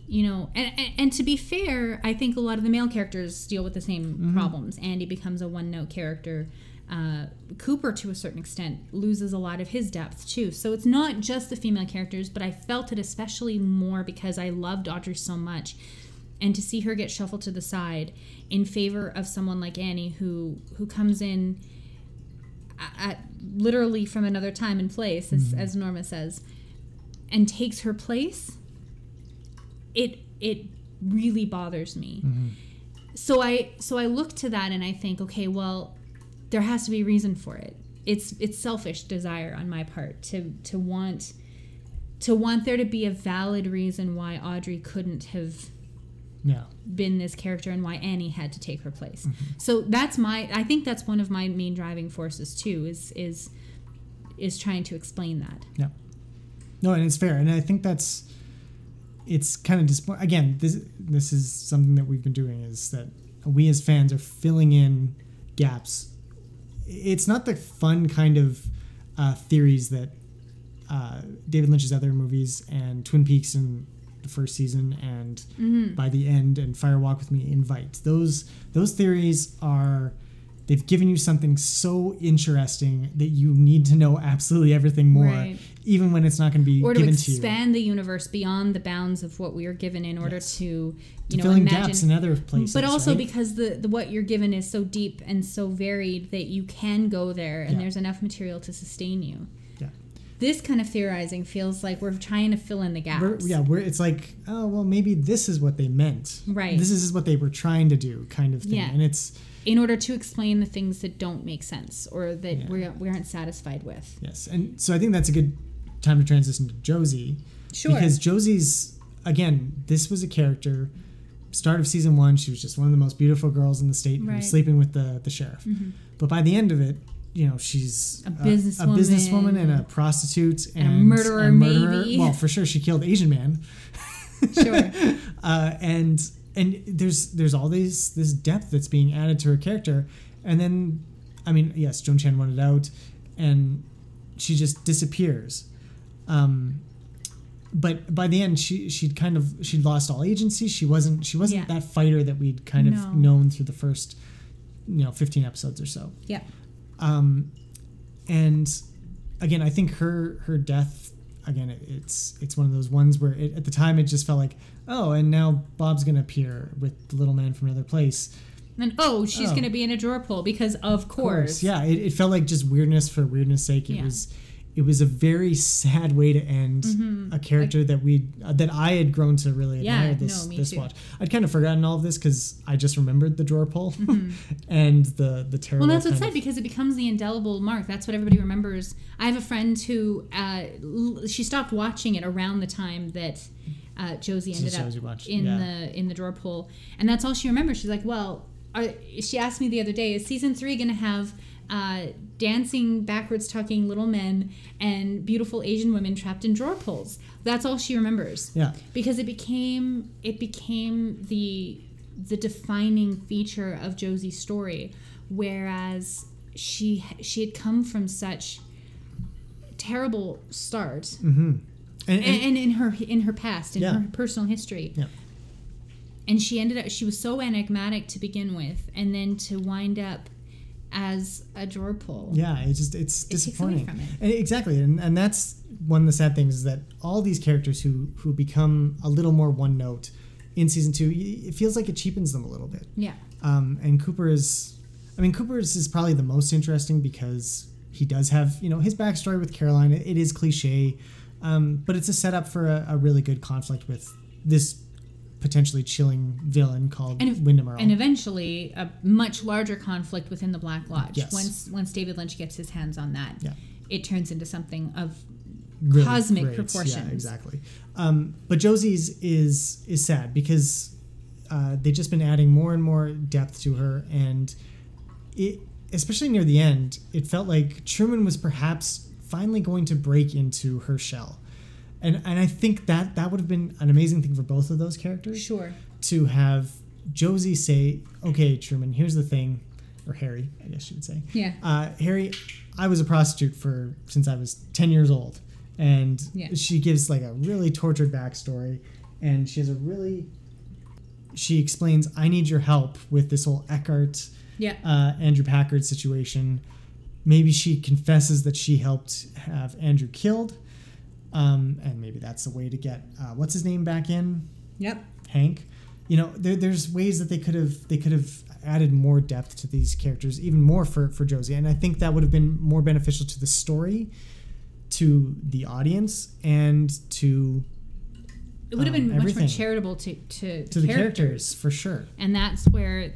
you know and, and, and to be fair i think a lot of the male characters deal with the same Mm-hmm. problems. Andy becomes a one note character. Uh, cooper to a certain extent loses a lot of his depth too. So it's not just the female characters but i felt it especially more because i loved audrey so much. And to see her get shuffled to the side in favor of someone like annie who who comes in at, at literally from another time and place as, as norma says and takes her place it it really bothers me so i so i look to that and i think okay well there has to be a reason for it it's it's selfish desire on my part to to want to want there to be a valid reason why audrey couldn't have yeah. been this character and why Annie had to take her place. Mm-hmm. So that's my I think that's one of my main driving forces too is is is trying to explain that. Yeah. No, and it's fair, and I think that's it's kind of disappointing. Again, this this is something that we've been doing is that we as fans are filling in gaps. It's not the fun kind of uh, theories that uh, David Lynch's other movies and Twin Peaks and the first season and by the end and Fire Walk with Me invite. Those those theories are they've given you something so interesting that you need to know absolutely everything more, Right. even when it's not going to be Or to given to expand the universe beyond the bounds of what we are given in order Yes. to you To know fill in imagine gaps in other places, but also right? because the, the what you're given is so deep and so varied that you can go there and Yeah. there's enough material to sustain you. Yeah. This kind of theorizing feels like we're trying to fill in the gaps. We're, yeah, we're, it's like, oh well, maybe this is what they meant. Right. This is what they were trying to do, kind of thing. Yeah. And it's in order to explain the things that don't make sense or that Yeah. we, we aren't satisfied with. yes, and so I think that's a good time to transition to Josie. Sure. Because Josie's again, this was a character. Start of season one, she was just one of the most beautiful girls in the state Right. sleeping with the the sheriff. But by the end of it, you know, she's A a businesswoman. businesswoman and a prostitute and, a murderer, maybe. Well, for sure, she killed Asian man. Sure. uh, and and there's there's all these this depth that's being added to her character, and then I mean yes, Joan Chen wanted out, and she just disappears. Um, but by the end, she she'd kind of she'd lost all agency. She wasn't she wasn't Yeah. that fighter that we'd kind No. of known through the first, you know, fifteen episodes or so. Yeah. Um, and again, I think her her death again it, it's it's one of those ones where it, at the time it just felt like oh, and now Bob's gonna appear with the little man from another place. And oh, she's Oh. going to be in a drawer pull because of course. yeah, it, it felt like just weirdness for weirdness sake. It Yeah. was it was a very sad way to end Mhm. a character that we uh, that I had grown to really Yeah, admire this no, this too. watch. I'd kind of forgotten all of this because I just remembered the drawer pull Mhm. and the the terrible. Well, that's what's of- because it becomes the indelible mark. That's what everybody remembers. I have a friend who uh, l- she stopped watching it around the time that uh, Josie ended up Josie in yeah. the in the drawer pull, and that's all she remembers. She's like, "Well," are, she asked me the other day, "Is season three going to have?" Uh, dancing backwards talking little men and beautiful asian women trapped in drawer pulls that's all she remembers Yeah, because it became it became the the defining feature of Josie's story whereas she she had come from such terrible start mm-hmm. and, and, and in her in her past in Yeah. her personal history Yeah. and she ended up she was so enigmatic to begin with and then to wind up as a drawer pull yeah, it's just it's It disappointing. it. And exactly, and, and that's one of the sad things is that all these characters who who become a little more one note in season two, it feels like it cheapens them a little bit. yeah Um, and Cooper is, I mean, Cooper is, is probably the most interesting because he does have, you know, his backstory with Caroline. It, it is cliche, um, but it's a setup for a, a really good conflict with this potentially chilling villain called And Windom Earle. and eventually a much larger conflict within the Black Lodge. Yes. Once once David Lynch gets his hands on that, Yeah. it turns into something of Really cosmic great. proportions. Yeah, exactly. Um, but Josie's is is sad because uh, they've just been adding more and more depth to her, and it, especially near the end, it felt like Truman was perhaps finally going to break into her shell, and and I think that that would have been an amazing thing for both of those characters sure. to have Josie say, "Okay, Truman, here's the thing," or Harry, I guess you would say Yeah. uh, Harry, I was a prostitute for since I was ten years old, and Yeah. she gives like a really tortured backstory, and she has a really. She explains, "I need your help with this whole Eckhardt, Yeah. uh, Andrew Packard situation." Maybe she confesses that she helped have Andrew killed, um, and maybe that's a way to get uh, what's his name back in. Yep. Hank. You know, there, there's ways that they could have they could have added more depth to these characters, even more for for Josie, and I think that would have been more beneficial to the story, to the audience, and to It would have been Um, much more charitable to to, to the characters for sure. and that's where.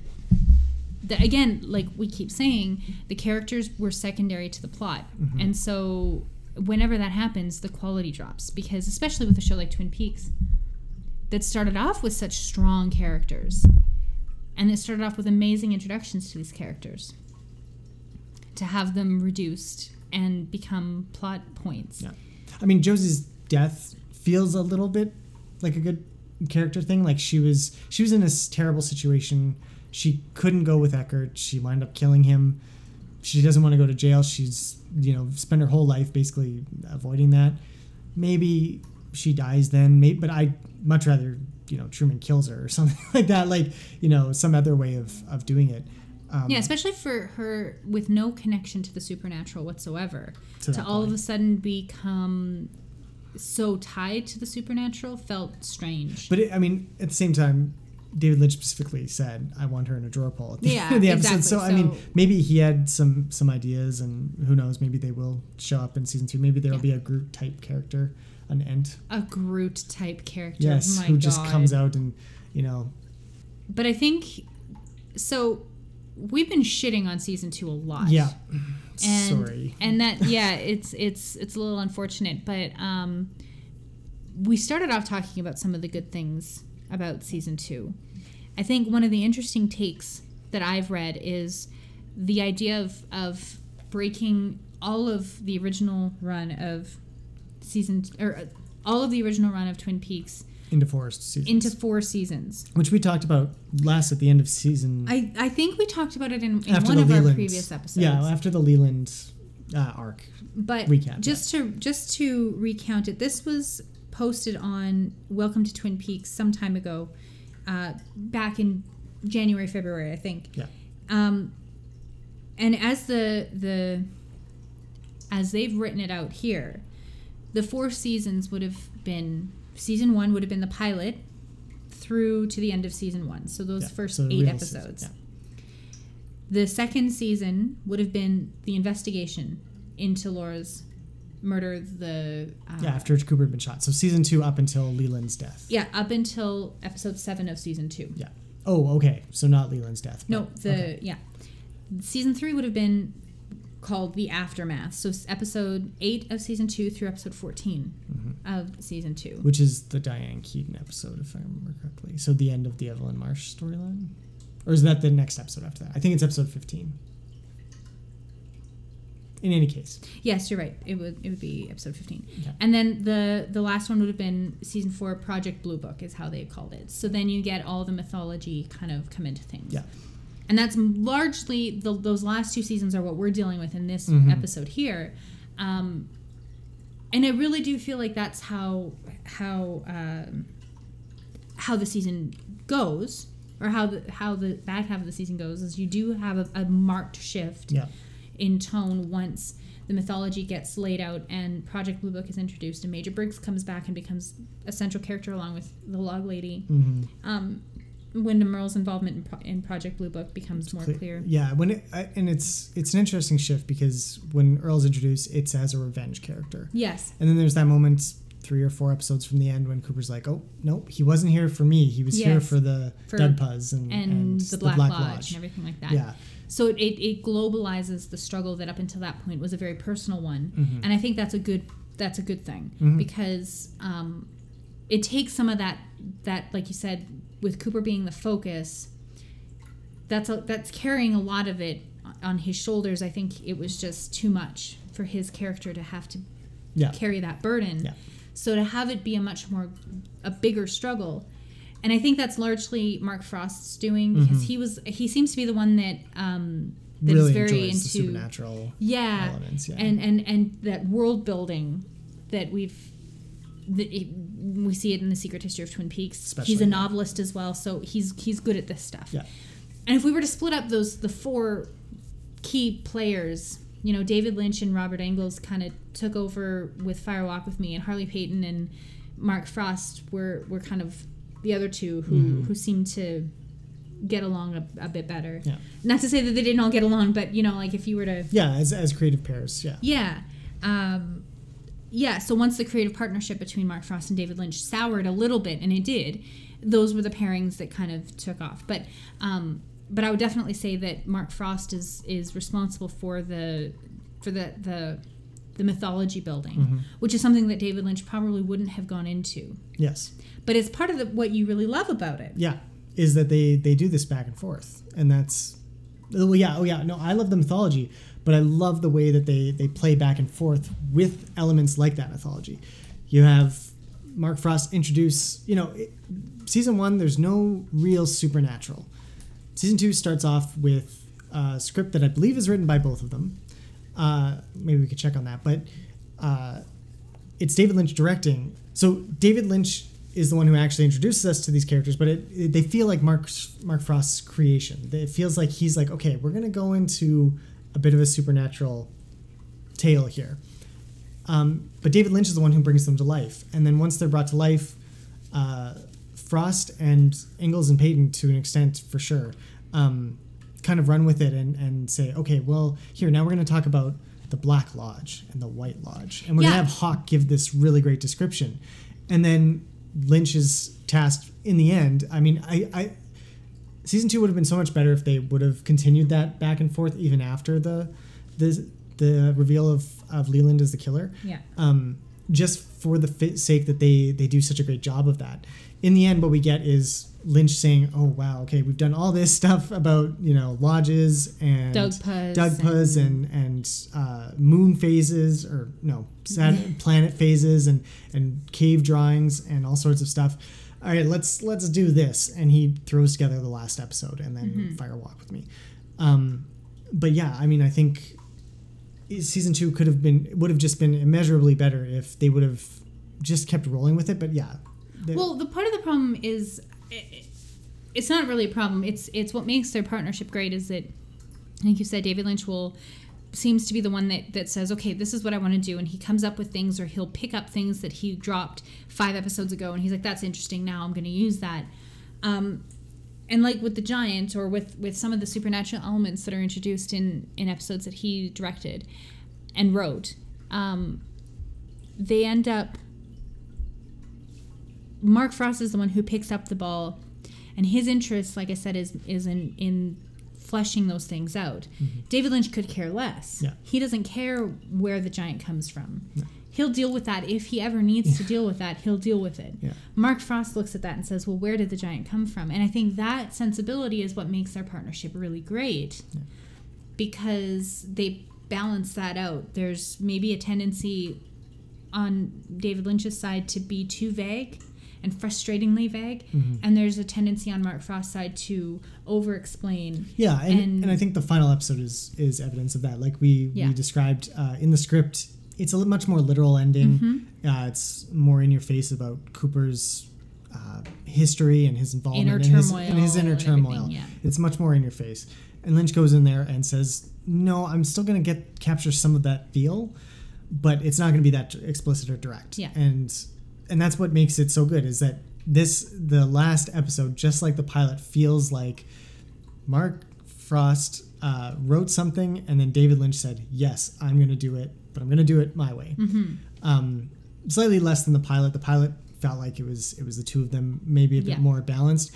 The, again, like we keep saying, the characters were secondary to the plot, Mhm. and so whenever that happens, the quality drops because, especially with a show like Twin Peaks, that started off with such strong characters, and it started off with amazing introductions to these characters. To have them reduced and become plot points. Yeah. I mean, Josie's death feels a little bit like a good character thing. Like she was she was in this terrible situation. She couldn't go with Eckhardt. She wound up killing him. She doesn't want to go to jail. She's you know spent her whole life basically avoiding that. Maybe she dies then. Maybe, but I'd much rather you know Truman kills her or something like that. Like you know some other way of of doing it. Um, Yeah, especially for her with no connection to the supernatural whatsoever. To To, all of a sudden become so tied to the supernatural felt strange. But it, I mean, at the same time, David Lynch specifically said, "I want her in a drawer pull." At the Yeah, end of the episode. exactly. So, I mean, maybe he had some some ideas, and who knows? Maybe they will show up in season two. Maybe there will Yeah. be a Groot type character, an Ent. a Groot type character. Yes, my who just comes out and you know, But I think so. We've been shitting on season two a lot. yeah. and Sorry. and that yeah it's it's it's a little unfortunate but um we started off talking about some of the good things about season two i think one of the interesting takes that i've read is the idea of of breaking all of the original run of season or uh, all of the original run of twin peaks Into Forest season. into four seasons which we talked about last at the end of season. i i think we talked about it in, in one of Leland, our previous episodes Yeah, after the Leland uh, arc. but recap, just to just to recount it this was posted on Welcome to Twin Peaks some time ago, uh, back in January, February, I think. Yeah. Um, and as the the as they've written it out here, the four seasons would have been season one would have been the pilot through to the end of season one. So those Yeah, first so eight season, episodes. yeah. The second season would have been the investigation into Laura's murder. The uh, Yeah, after Cooper had been shot. So season two up until Leland's death. yeah up until episode seven of season two. Yeah. Oh, okay. So not Leland's death. No, the okay. yeah, season three would have been called the aftermath. So episode eight of season two through episode 14 Mm-hmm. of season two. Which is the Diane Keaton episode, if I remember correctly. So the end of the Evelyn Marsh storyline? Or is that the next episode after that? I think it's episode 15. In any case. Yes, you're right. It would it would be episode fifteen, Okay. and then the the last one would have been season four. Project Blue Book is how they called it. So then you get all the mythology kind of come into things. Yeah. and that's largely the, those last two seasons are what we're dealing with in this Mhm. episode here. Um, and I really do feel like that's how how um, how the season goes, or how the how the back half of the season goes. Is you do have a, a marked shift Yeah. In tone once the mythology gets laid out and Project Blue Book is introduced and Major Briggs comes back and becomes a central character along with the Log Lady. Mm-hmm. Um, Windom Earle's involvement in, Pro- in Project Blue Book becomes more clear. Yeah, when it, I, and it's it's an interesting shift because when Earle's introduced, it's as a revenge character, Yes, and then there's that moment three or four episodes from the end when Cooper's like, "Oh nope, he wasn't here for me. He was here for the For- Dugpas and, and, the Black, Lodge, and everything like that. Yeah, So it, it, globalizes the struggle that up until that point was a very personal one, Mhm. and I think that's a good that's a good thing Mhm. because um, it takes some of that that like you said with Cooper being the focus. That's a, that's carrying a lot of it on his shoulders. I think it was just too much for his character to have to yeah, carry that burden. Yeah. So to have it be a much more a bigger struggle, and I think that's largely Mark Frost's doing because he was he seems to be the one that um, that is Mm-hmm. really very enjoys the into supernatural yeah, elements. Yeah, and and and that world building that we've. The, it, we see it in the Secret History of Twin Peaks. Especially, he's a yeah. novelist as well, so he's he's good at this stuff. Yeah. And if we were to split up those the four key players, you know, David Lynch and Robert Engels kind of took over with Fire Walk with Me, and Harley Peyton and Mark Frost were were kind of the other two who Mhm. who seemed to get along a, a bit better. Yeah. Not to say that they didn't all get along, but you know, like if you were to yeah, as as creative pairs. Yeah, yeah. Um, yeah, so once the creative partnership between Mark Frost and David Lynch soured a little bit, and it did, those were the pairings that kind of took off. But um, but I would definitely say that Mark Frost is is responsible for the for the the the mythology building, Mhm. which is something that David Lynch probably wouldn't have gone into. yes, But it's part of the, what you really love about it. yeah. Is that they they do this back and forth, and that's well, yeah, oh yeah. No, I love the mythology, but I love the way that they they play back and forth with elements like that mythology. You have Mark Frost introduce, you know, it, season one. There's no real supernatural. Season two starts off with a script that I believe is written by both of them. Uh, maybe we could check on that, but uh, it's David Lynch directing. So David Lynch is the one who actually introduces us to these characters, but it, it- they feel like Mark Mark Frost's creation. It feels like he's like, okay, we're gonna go into a bit of a supernatural tale here. Um, but David Lynch is the one who brings them to life, and then once they're brought to life, uh, Frost and Engels and Peyton, to an extent, for sure, um, kind of run with it and, and say, okay, well, here now we're going to talk about the Black Lodge and the White Lodge, and we're Yeah. going to have Hawk give this really great description, and then Lynch is tasked in the end. I mean, I, I season two would have been so much better if they would have continued that back and forth even after the the the reveal of of Leland as the killer Yeah. um, just for the sake that they they do such a great job of that. In the end, what we get is Lynch saying, "Oh wow, okay, we've done all this stuff about you know lodges and Doug Dugpas and and uh, moon phases or no Saturn, planet phases and and cave drawings and all sorts of stuff." All right, let's let's do this, and he throws together the last episode and then Mm-hmm. Fire Walk with Me. Um, but yeah, I mean, I think season two could have been would have just been immeasurably better if they would have just kept rolling with it. But yeah, Well, the part of the problem is i- it's not really a problem. It's it's what makes their partnership great is that, like you said, David Lynch will seems to be the one that, that says, okay, this is what I want to do, and he comes up with things, or he'll pick up things that he dropped five episodes ago, and he's like, that's interesting. Now I'm going to use that. Um, and like with the giant, or with with some of the supernatural elements that are introduced in in episodes that he directed and wrote, um, they end up Mark Frost is the one who picks up the ball, and his interest, like I said, is is in in fleshing those things out. David Lynch could care less. Mm-hmm. Yeah. He doesn't care where the giant comes from. He'll deal with that if he ever needs to deal with that. He'll deal with it. Yeah. Mark Frost looks at that and says, "Well, where did the giant come from?" And I think that sensibility is what makes their partnership really great, because they balance that out. There's maybe a tendency on David Lynch's side to be too vague and frustratingly vague, Mm-hmm. and there's a tendency on Mark Frost's side to over explain. Yeah, and, And- and I think the final episode is is evidence of that. Like we Yeah. we described uh, in the script, it's a much more literal ending. Mm-hmm. Uh, it's more in your face about Cooper's uh, history and his involvement Inner and his, and his inner turmoil. yeah. It's much more in your face. And Lynch goes in there and says, "No, I'm still going to get capture some of that feel, but it's not going to be that explicit or direct." Yeah. And and that's what makes it so good is that this the last episode, just like the pilot, feels like Mark Frost uh, wrote something, and then David Lynch said, "Yes, I'm going to do it, but I'm going to do it my way." Mm-hmm. Um, slightly less than the pilot. The pilot felt like it was it was the two of them, maybe a bit Yeah. more balanced.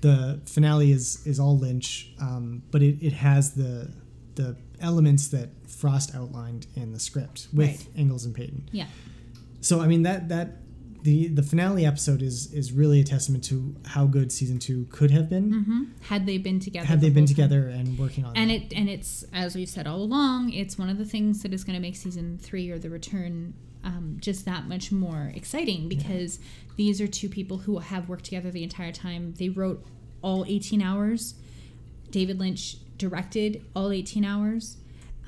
The finale is is all Lynch, um, but it, it has the the elements that Frost outlined in the script with Right. Engels and Peyton. Yeah. So I mean that that the the finale episode is is really a testament to how good season two could have been hmm Had they been together? had they the been whole time. together and working on And that. it and it's as we've said all along, it's one of the things that is going to make season three or the return um, just that much more exciting because these are two people who have worked together the entire time. They wrote all 18 hours. David Lynch directed all 18 hours.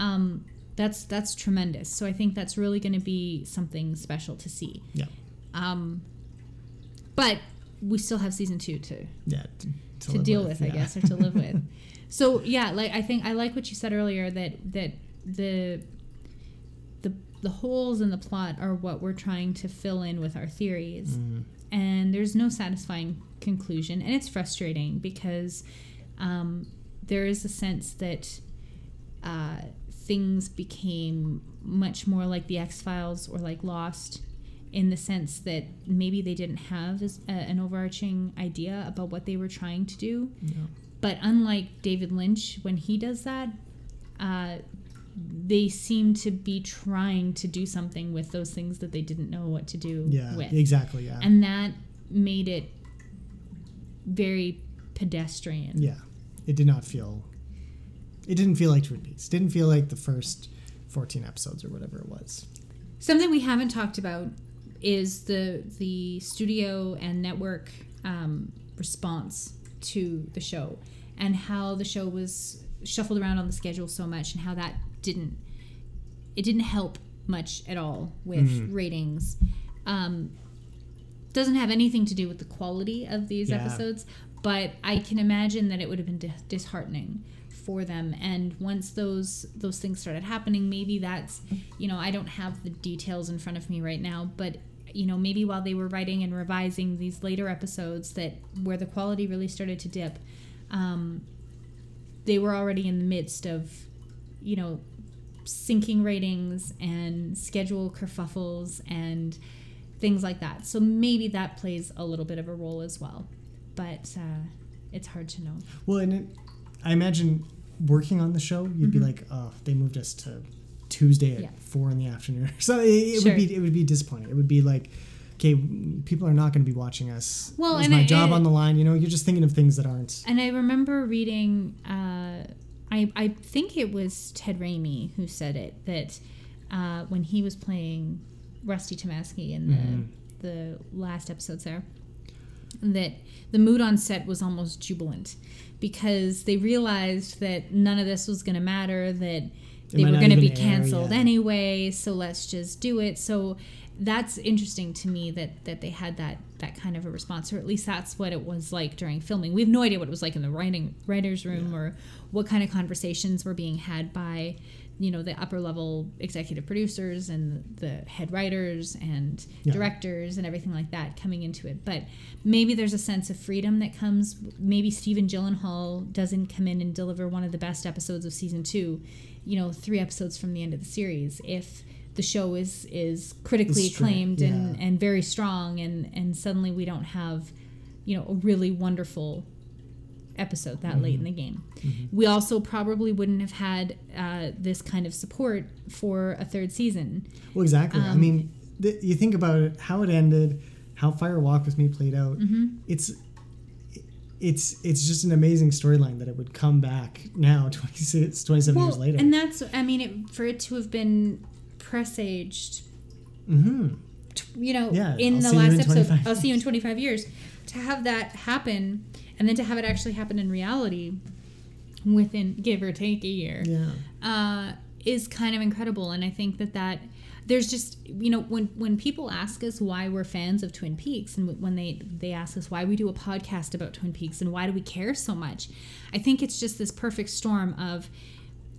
Um, that's that's tremendous. So I think that's really going to be something special to see. yeah, Um, but we still have season two to yeah, to, to live deal with, I yeah. guess, or to live with. So yeah, like I think I like what you said earlier that that the the the holes in the plot are what we're trying to fill in with our theories, Mhm. and there's no satisfying conclusion, and it's frustrating because um, there is a sense that uh, things became much more like the X Files or like Lost. In the sense that maybe they didn't have as, uh, an overarching idea about what they were trying to do, Yeah. but unlike David Lynch, when he does that, uh, they seem to be trying to do something with those things that they didn't know what to do Yeah, with. exactly. Yeah, And that made it very pedestrian. yeah. It did not feel. It didn't feel like Twin Peaks. Didn't feel like the first fourteen episodes or whatever it was. Something we haven't talked about is the the studio and network um, response to the show and how the show was shuffled around on the schedule so much and how that didn't it didn't help much at all with Mhm. ratings. Um, doesn't have anything to do with the quality of these Yeah. episodes, but I can imagine that it would have been dis- disheartening for them. And once those those things started happening, maybe that's you know I don't have the details in front of me right now, but you know maybe while they were writing and revising these later episodes that where the quality really started to dip, um, they were already in the midst of you know sinking ratings and schedule kerfuffles and things like that. So maybe that plays a little bit of a role as well, but uh, it's hard to know. Well, and it, I imagine working on the show, you'd be Mhm. like, "Oh, they moved us to Tuesday at Yeah. four in the afternoon." So it, it Sure. would be it would be disappointing. It would be like, "Okay, people are not going to be watching us." Well, is and my it- job on the line? You know, you're just thinking of things that aren't. And I remember reading, uh, I, I think it was Ted Raimi who said it, that uh, when he was playing Rusty Tomasky in the, Mhm. the last episodes there, that the mood on set was almost jubilant because they realized that none of this was going to matter, that they were going to be air, canceled yeah. anyway, so let's just do it. So that's interesting to me that that they had that that kind of a response, or at least that's what it was like during filming. We have no idea what it was like in the writing writers' room, or what kind of conversations were being had by you know the upper level executive producers and the head writers and Yeah. directors and everything like that coming into it. But maybe there's a sense of freedom that comes. Maybe Stephen Gyllenhaal doesn't come in and deliver one of the best episodes of season 2 you know 3 episodes from the end of the series if the show is is critically acclaimed and and very strong and and suddenly we don't have you know a really wonderful episode that late in the game. We also probably wouldn't have had uh, this kind of support for a third season. Well, exactly. I Um, mean, th- you think about it, how it ended, how Fire Walk with Me played out. Mm-hmm. It's it's it's just an amazing storyline that it would come back now 26 27 years later and that's I mean, it, for it to have been presaged, hmm t- you know, Yeah, in I'll the last in episode, I'll see you in 25 years, to have that happen, and then to have it actually happen in reality within give or take a year. yeah uh, is kind of incredible and i think that that there's just you know when when people ask us why we're fans of twin peaks and when they they ask us why we do a podcast about twin peaks and why do we care so much i think it's just this perfect storm of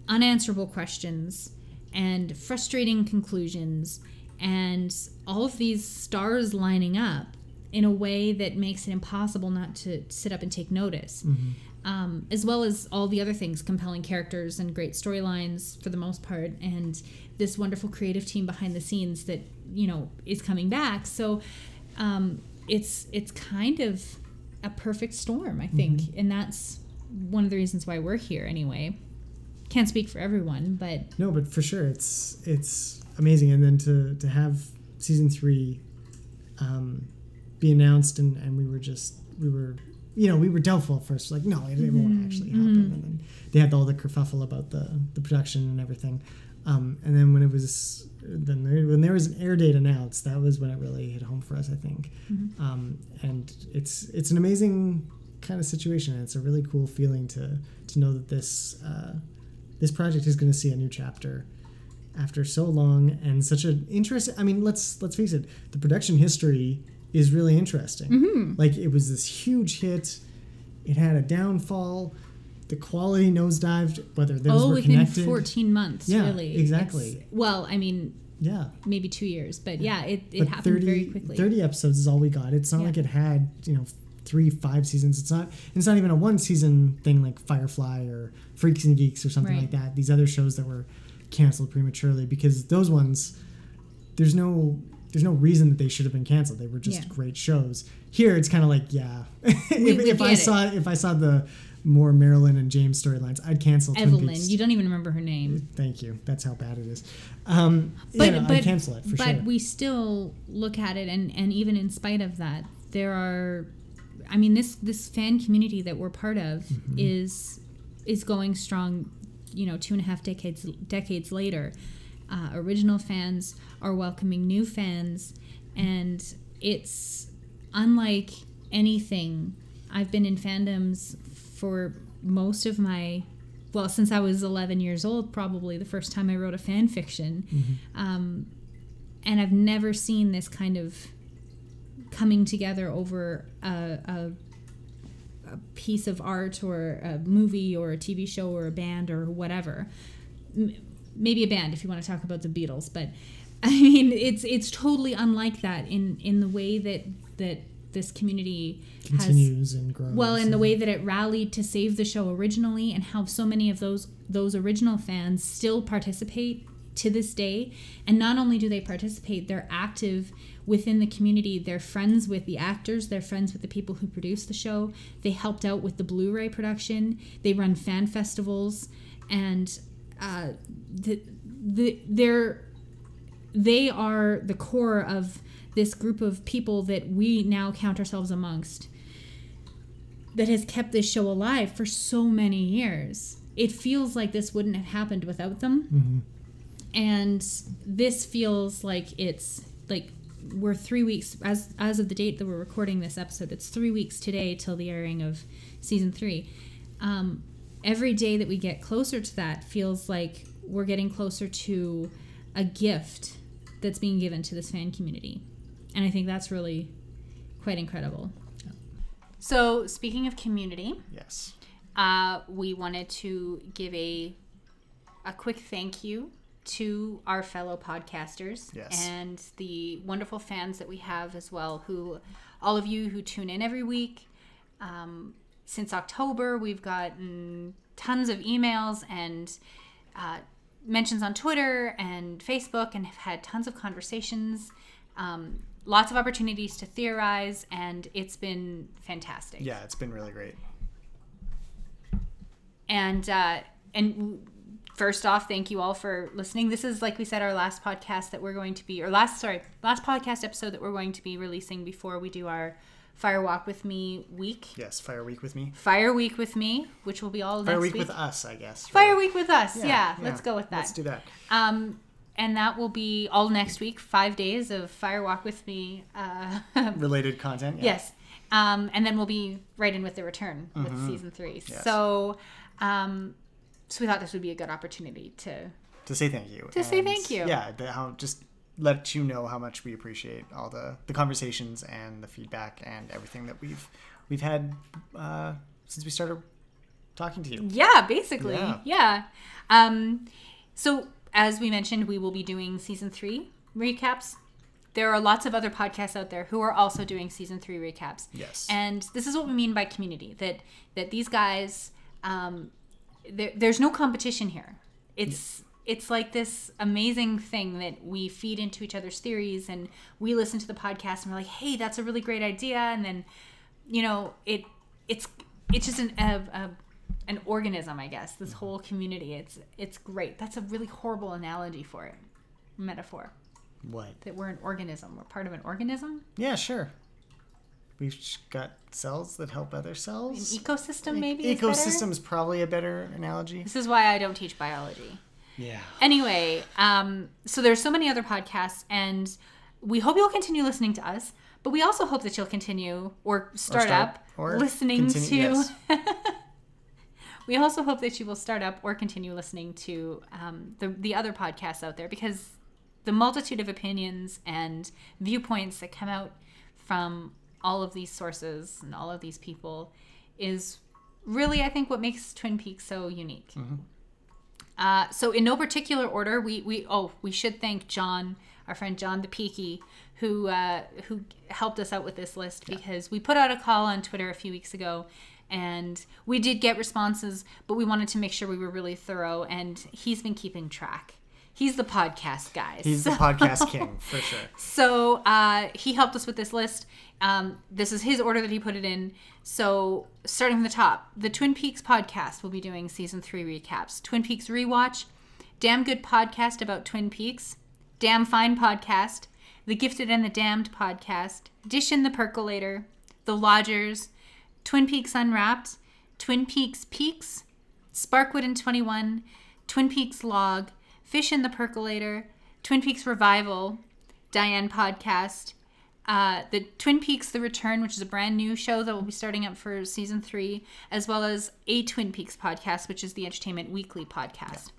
unanswerable questions and frustrating conclusions and all of these stars lining up in a way that makes it impossible not to sit up and take notice. Um, as well as all the other things compelling characters and great storylines for the most part and this wonderful creative team behind the scenes that you know is coming back. So um, it's it's kind of a perfect storm i think. And that's one of the reasons why we're here anyway. Can't speak for everyone but no but for sure it's it's amazing. And then to to have season three um be announced and and we were just we were you know we were doubtful at first like no it, it won't actually happen. And then they had all the kerfuffle about the the production and everything. Um and then when it was then there, when there was an air date announced that was when it really hit home for us i think. Um and it's it's an amazing kind of situation. And it's a really cool feeling to to know that this uh this project is going to see a new chapter after so long and such an interest i mean let's let's face it the production history is really interesting. Mm-hmm. like it was this huge hit. It had a downfall. The quality nosedived whether those oh were within connected. 14 months Yeah, really. Exactly. It's- well i mean yeah. maybe two years but yeah. it, it but happened 30, very quickly. 30 episodes is all we got. It's not Yeah. like it had you know three five seasons. It's not it's not even a one season thing like firefly or freaks and geeks or something Right. like that. These other shows that were canceled prematurely because those ones there's no there's no reason that they should have been canceled they were just Yeah. great shows here it's kind of like yeah if, we if i it. saw if i saw the more marilyn and james storylines i'd cancel Twin evelyn Peaks. you don't even remember her name thank you that's how bad it is um but know, but i'd cancel it for but sure we still look at it and and even in spite of that there are i mean this this fan community that we're part of Mm-hmm. is is going strong you know two and a half decades decades later uh, original fans are welcoming new fans and it's unlike anything. I've been in fandoms for most of my well since i was 11 years old probably the first time i wrote a fan fiction. Um, and I've never seen this kind of coming together over a, a, a piece of art or a movie or a TV show or a band or whatever. Maybe a band if you want to talk about the Beatles, but I mean it's it's totally unlike that in in the way that that this community has continues and grows well, in the way that it rallied to save the show originally, and how so many of those those original fans still participate to this day. And not only do they participate, they're active within the community. They're friends with the actors. They're friends with the people who produce the show. They helped out with the Blu-ray production. They run fan festivals, and uh, the, the they're they are the core of this group of people that we now count ourselves amongst that has kept this show alive for so many years. It feels like this wouldn't have happened without them. Mhm. And this feels like it's like we're three weeks as as of the date that we're recording this episode. It's three weeks today till the airing of season three. Um, every day that we get closer to that feels like we're getting closer to a gift that's being given to this fan community. And I think that's really quite incredible. So, speaking of community, Yes. uh, we wanted to give a a quick thank you to our fellow podcasters Yes. and the wonderful fans that we have as well. Who, all of you who tune in every week. Um, since October, we've gotten tons of emails and uh, mentions on Twitter and Facebook, and have had tons of conversations. Um, lots of opportunities to theorize, and it's been fantastic Yeah, it's been really great. and uh, and first off thank you all for listening this is like we said our last podcast that we're going to be or last sorry last podcast episode that we're going to be releasing before we do our fire walk with me week Yes, Fire Week with me. fire week with me which will be all Fire next Week week with us, I guess. fire week with us yeah, let's go with that Let's do that. um and that will be all next week five days of fire walk with me uh Related content. Yeah. Yes. Um, and then we'll be right in with the return with season three. Mm-hmm. Yes. So, um, so we thought this would be a good opportunity to. To say thank you. To say thank you. Yeah, the, how just let you know how much we appreciate all the the conversations and the feedback and everything that we've we've had uh, since we started talking to you. Yeah, basically. Yeah. Yeah. Um, so as we mentioned, we will be doing season three recaps. There are lots of other podcasts out there who are also doing season three recaps. Yes. And this is what we mean by community that that these guys, um, there, there's no competition here. It's it's like this amazing thing that we feed into each other's theories, and we listen to the podcast, and we're like, hey, that's a really great idea, and then, you know, it it's it's just an a, a, an organism, I guess. This whole community, it's it's great. That's a really horrible analogy for it, metaphor What? that we're an organism. We're part of an organism, Yeah, sure. We've got cells that help other cells. an ecosystem, maybe. better? Ecosystem is probably a better analogy. This is why I don't teach biology. Yeah. Anyway, um, so there's so many other podcasts, and we hope you'll continue listening to us. But we also hope that you'll continue or start, start- up or listening continue- to. yes. we also hope that you will start up or continue listening to um, the the other podcasts out there because the multitude of opinions and viewpoints that come out from all of these sources and all of these people is really, I think, what makes Twin Peaks so unique. Uh, so, in no particular order, we we oh we should thank John, our friend John the Peaky, who uh, who helped us out with this list because we put out a call on Twitter a few weeks ago, and we did get responses, but we wanted to make sure we were really thorough, and he's been keeping track. He's the podcast guy. He's the podcast king for sure. So uh, he helped us with this list. Um, this is his order that he put it in. So starting from the top, the Twin Peaks podcast will be doing season three recaps. Twin Peaks rewatch, damn good podcast about Twin Peaks, damn fine podcast, the Gifted and the Damned podcast, Dishin' the Percolator, The Lodgers, Twin Peaks Unwrapped, Twin Peaks Peeks, Sparkwood and 21, Twin Peaks Log, Fish in the Percolator, Twin Peaks Revival, Diane Podcast, uh, the Twin Peaks The Return, which is a brand new show that will be starting up for season three, as well as a Twin Peaks podcast, which is the Entertainment Weekly podcast.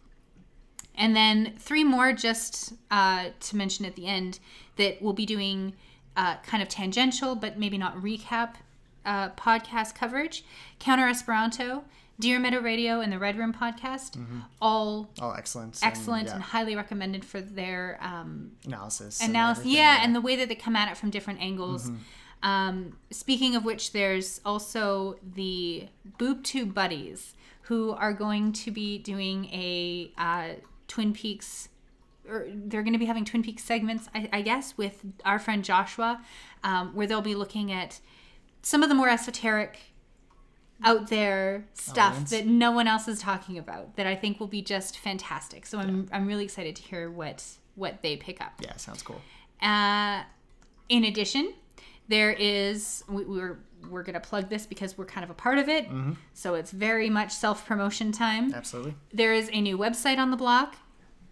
And then three more, just uh, to mention at the end, that we'll be doing uh, kind of tangential, but maybe not recap uh, podcast coverage. Counter Esperanto, Deer Meadow Radio, and the Red Room podcast, all All excellent. and, excellent yeah, and highly recommended for their um, analysis. analysis. everything, Yeah, and the way that they come at it from different angles. Mm-hmm. Um, speaking of which, there's also the Boob Tube Buddies who are going to be doing a uh, Twin Peaks. Or they're going to be having Twin Peaks segments, I, I guess, with our friend Joshua, um, where they'll be looking at some of the more esoteric, out there stuff Elements. that no one else is talking about. That I think will be just fantastic. So I'm I'm really excited to hear what what they pick up. yeah, sounds cool. Uh, in addition, there is we, we're we're gonna plug this because we're kind of a part of it. So it's very much self promotion time. Absolutely. There is a new website on the block.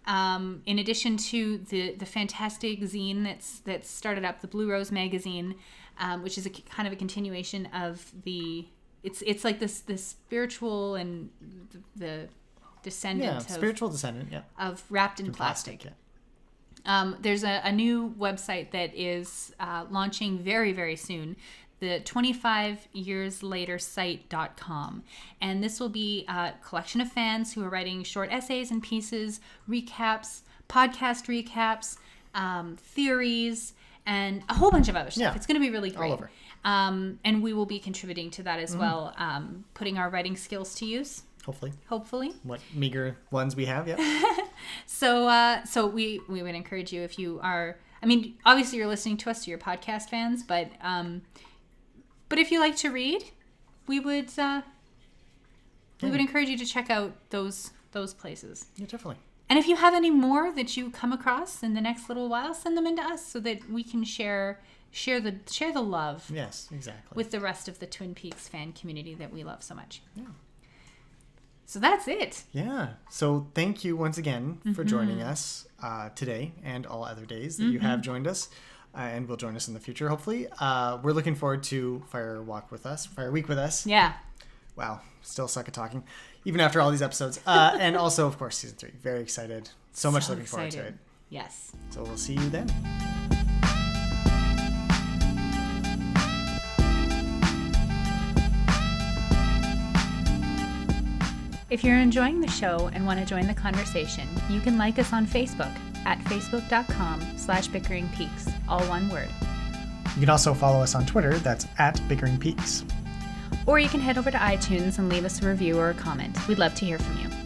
Um, in addition to the the fantastic zine that's that's started up, the Blue Rose magazine, um, which is a kind of a continuation of the it's it's like this this spiritual and the, descendant Yeah, of, spiritual descendant. Yeah. of wrapped in, plastic. Yeah. Um, there's a, a new website that is uh, launching very, very soon. The 25 years later site.com. And this will be a collection of fans who are writing short essays and pieces, recaps, podcast recaps, um, theories, and a whole bunch of other stuff. Yeah. It's going to be really great. over. Um, and we will be contributing to that as well, um, putting our writing skills to use, Hopefully, hopefully. what meager ones we have. Yeah. So, uh, so we we would encourage you if you are. I mean, obviously you're listening to us, to your podcast fans, but um, but if you like to read, we would uh, we would encourage you to check out those those places. yeah, definitely. And if you have any more that you come across in the next little while, send them into us so that we can share share the share the love Yes, exactly. with the rest of the Twin Peaks fan community that we love so much. Yeah. So that's it. Yeah. So thank you once again for Mm-hmm. joining us uh, today and all other days that you Mm-hmm. have joined us. Uh, and will join us in the future, hopefully. Uh, we're looking forward to Fire Walk with us, Fire Week with us. Yeah. Wow, still suck at talking, even after all these episodes. Uh, and also, of course, season three. Very excited. So much So looking forward to it. Yes. So we'll see you then. If you're enjoying the show and want to join the conversation, you can like us on Facebook at facebook.com slash bickering peaks, all one word. You can also follow us on Twitter. That's at Bickering Peaks. Or you can head over to iTunes and leave us a review or a comment. We'd love to hear from you.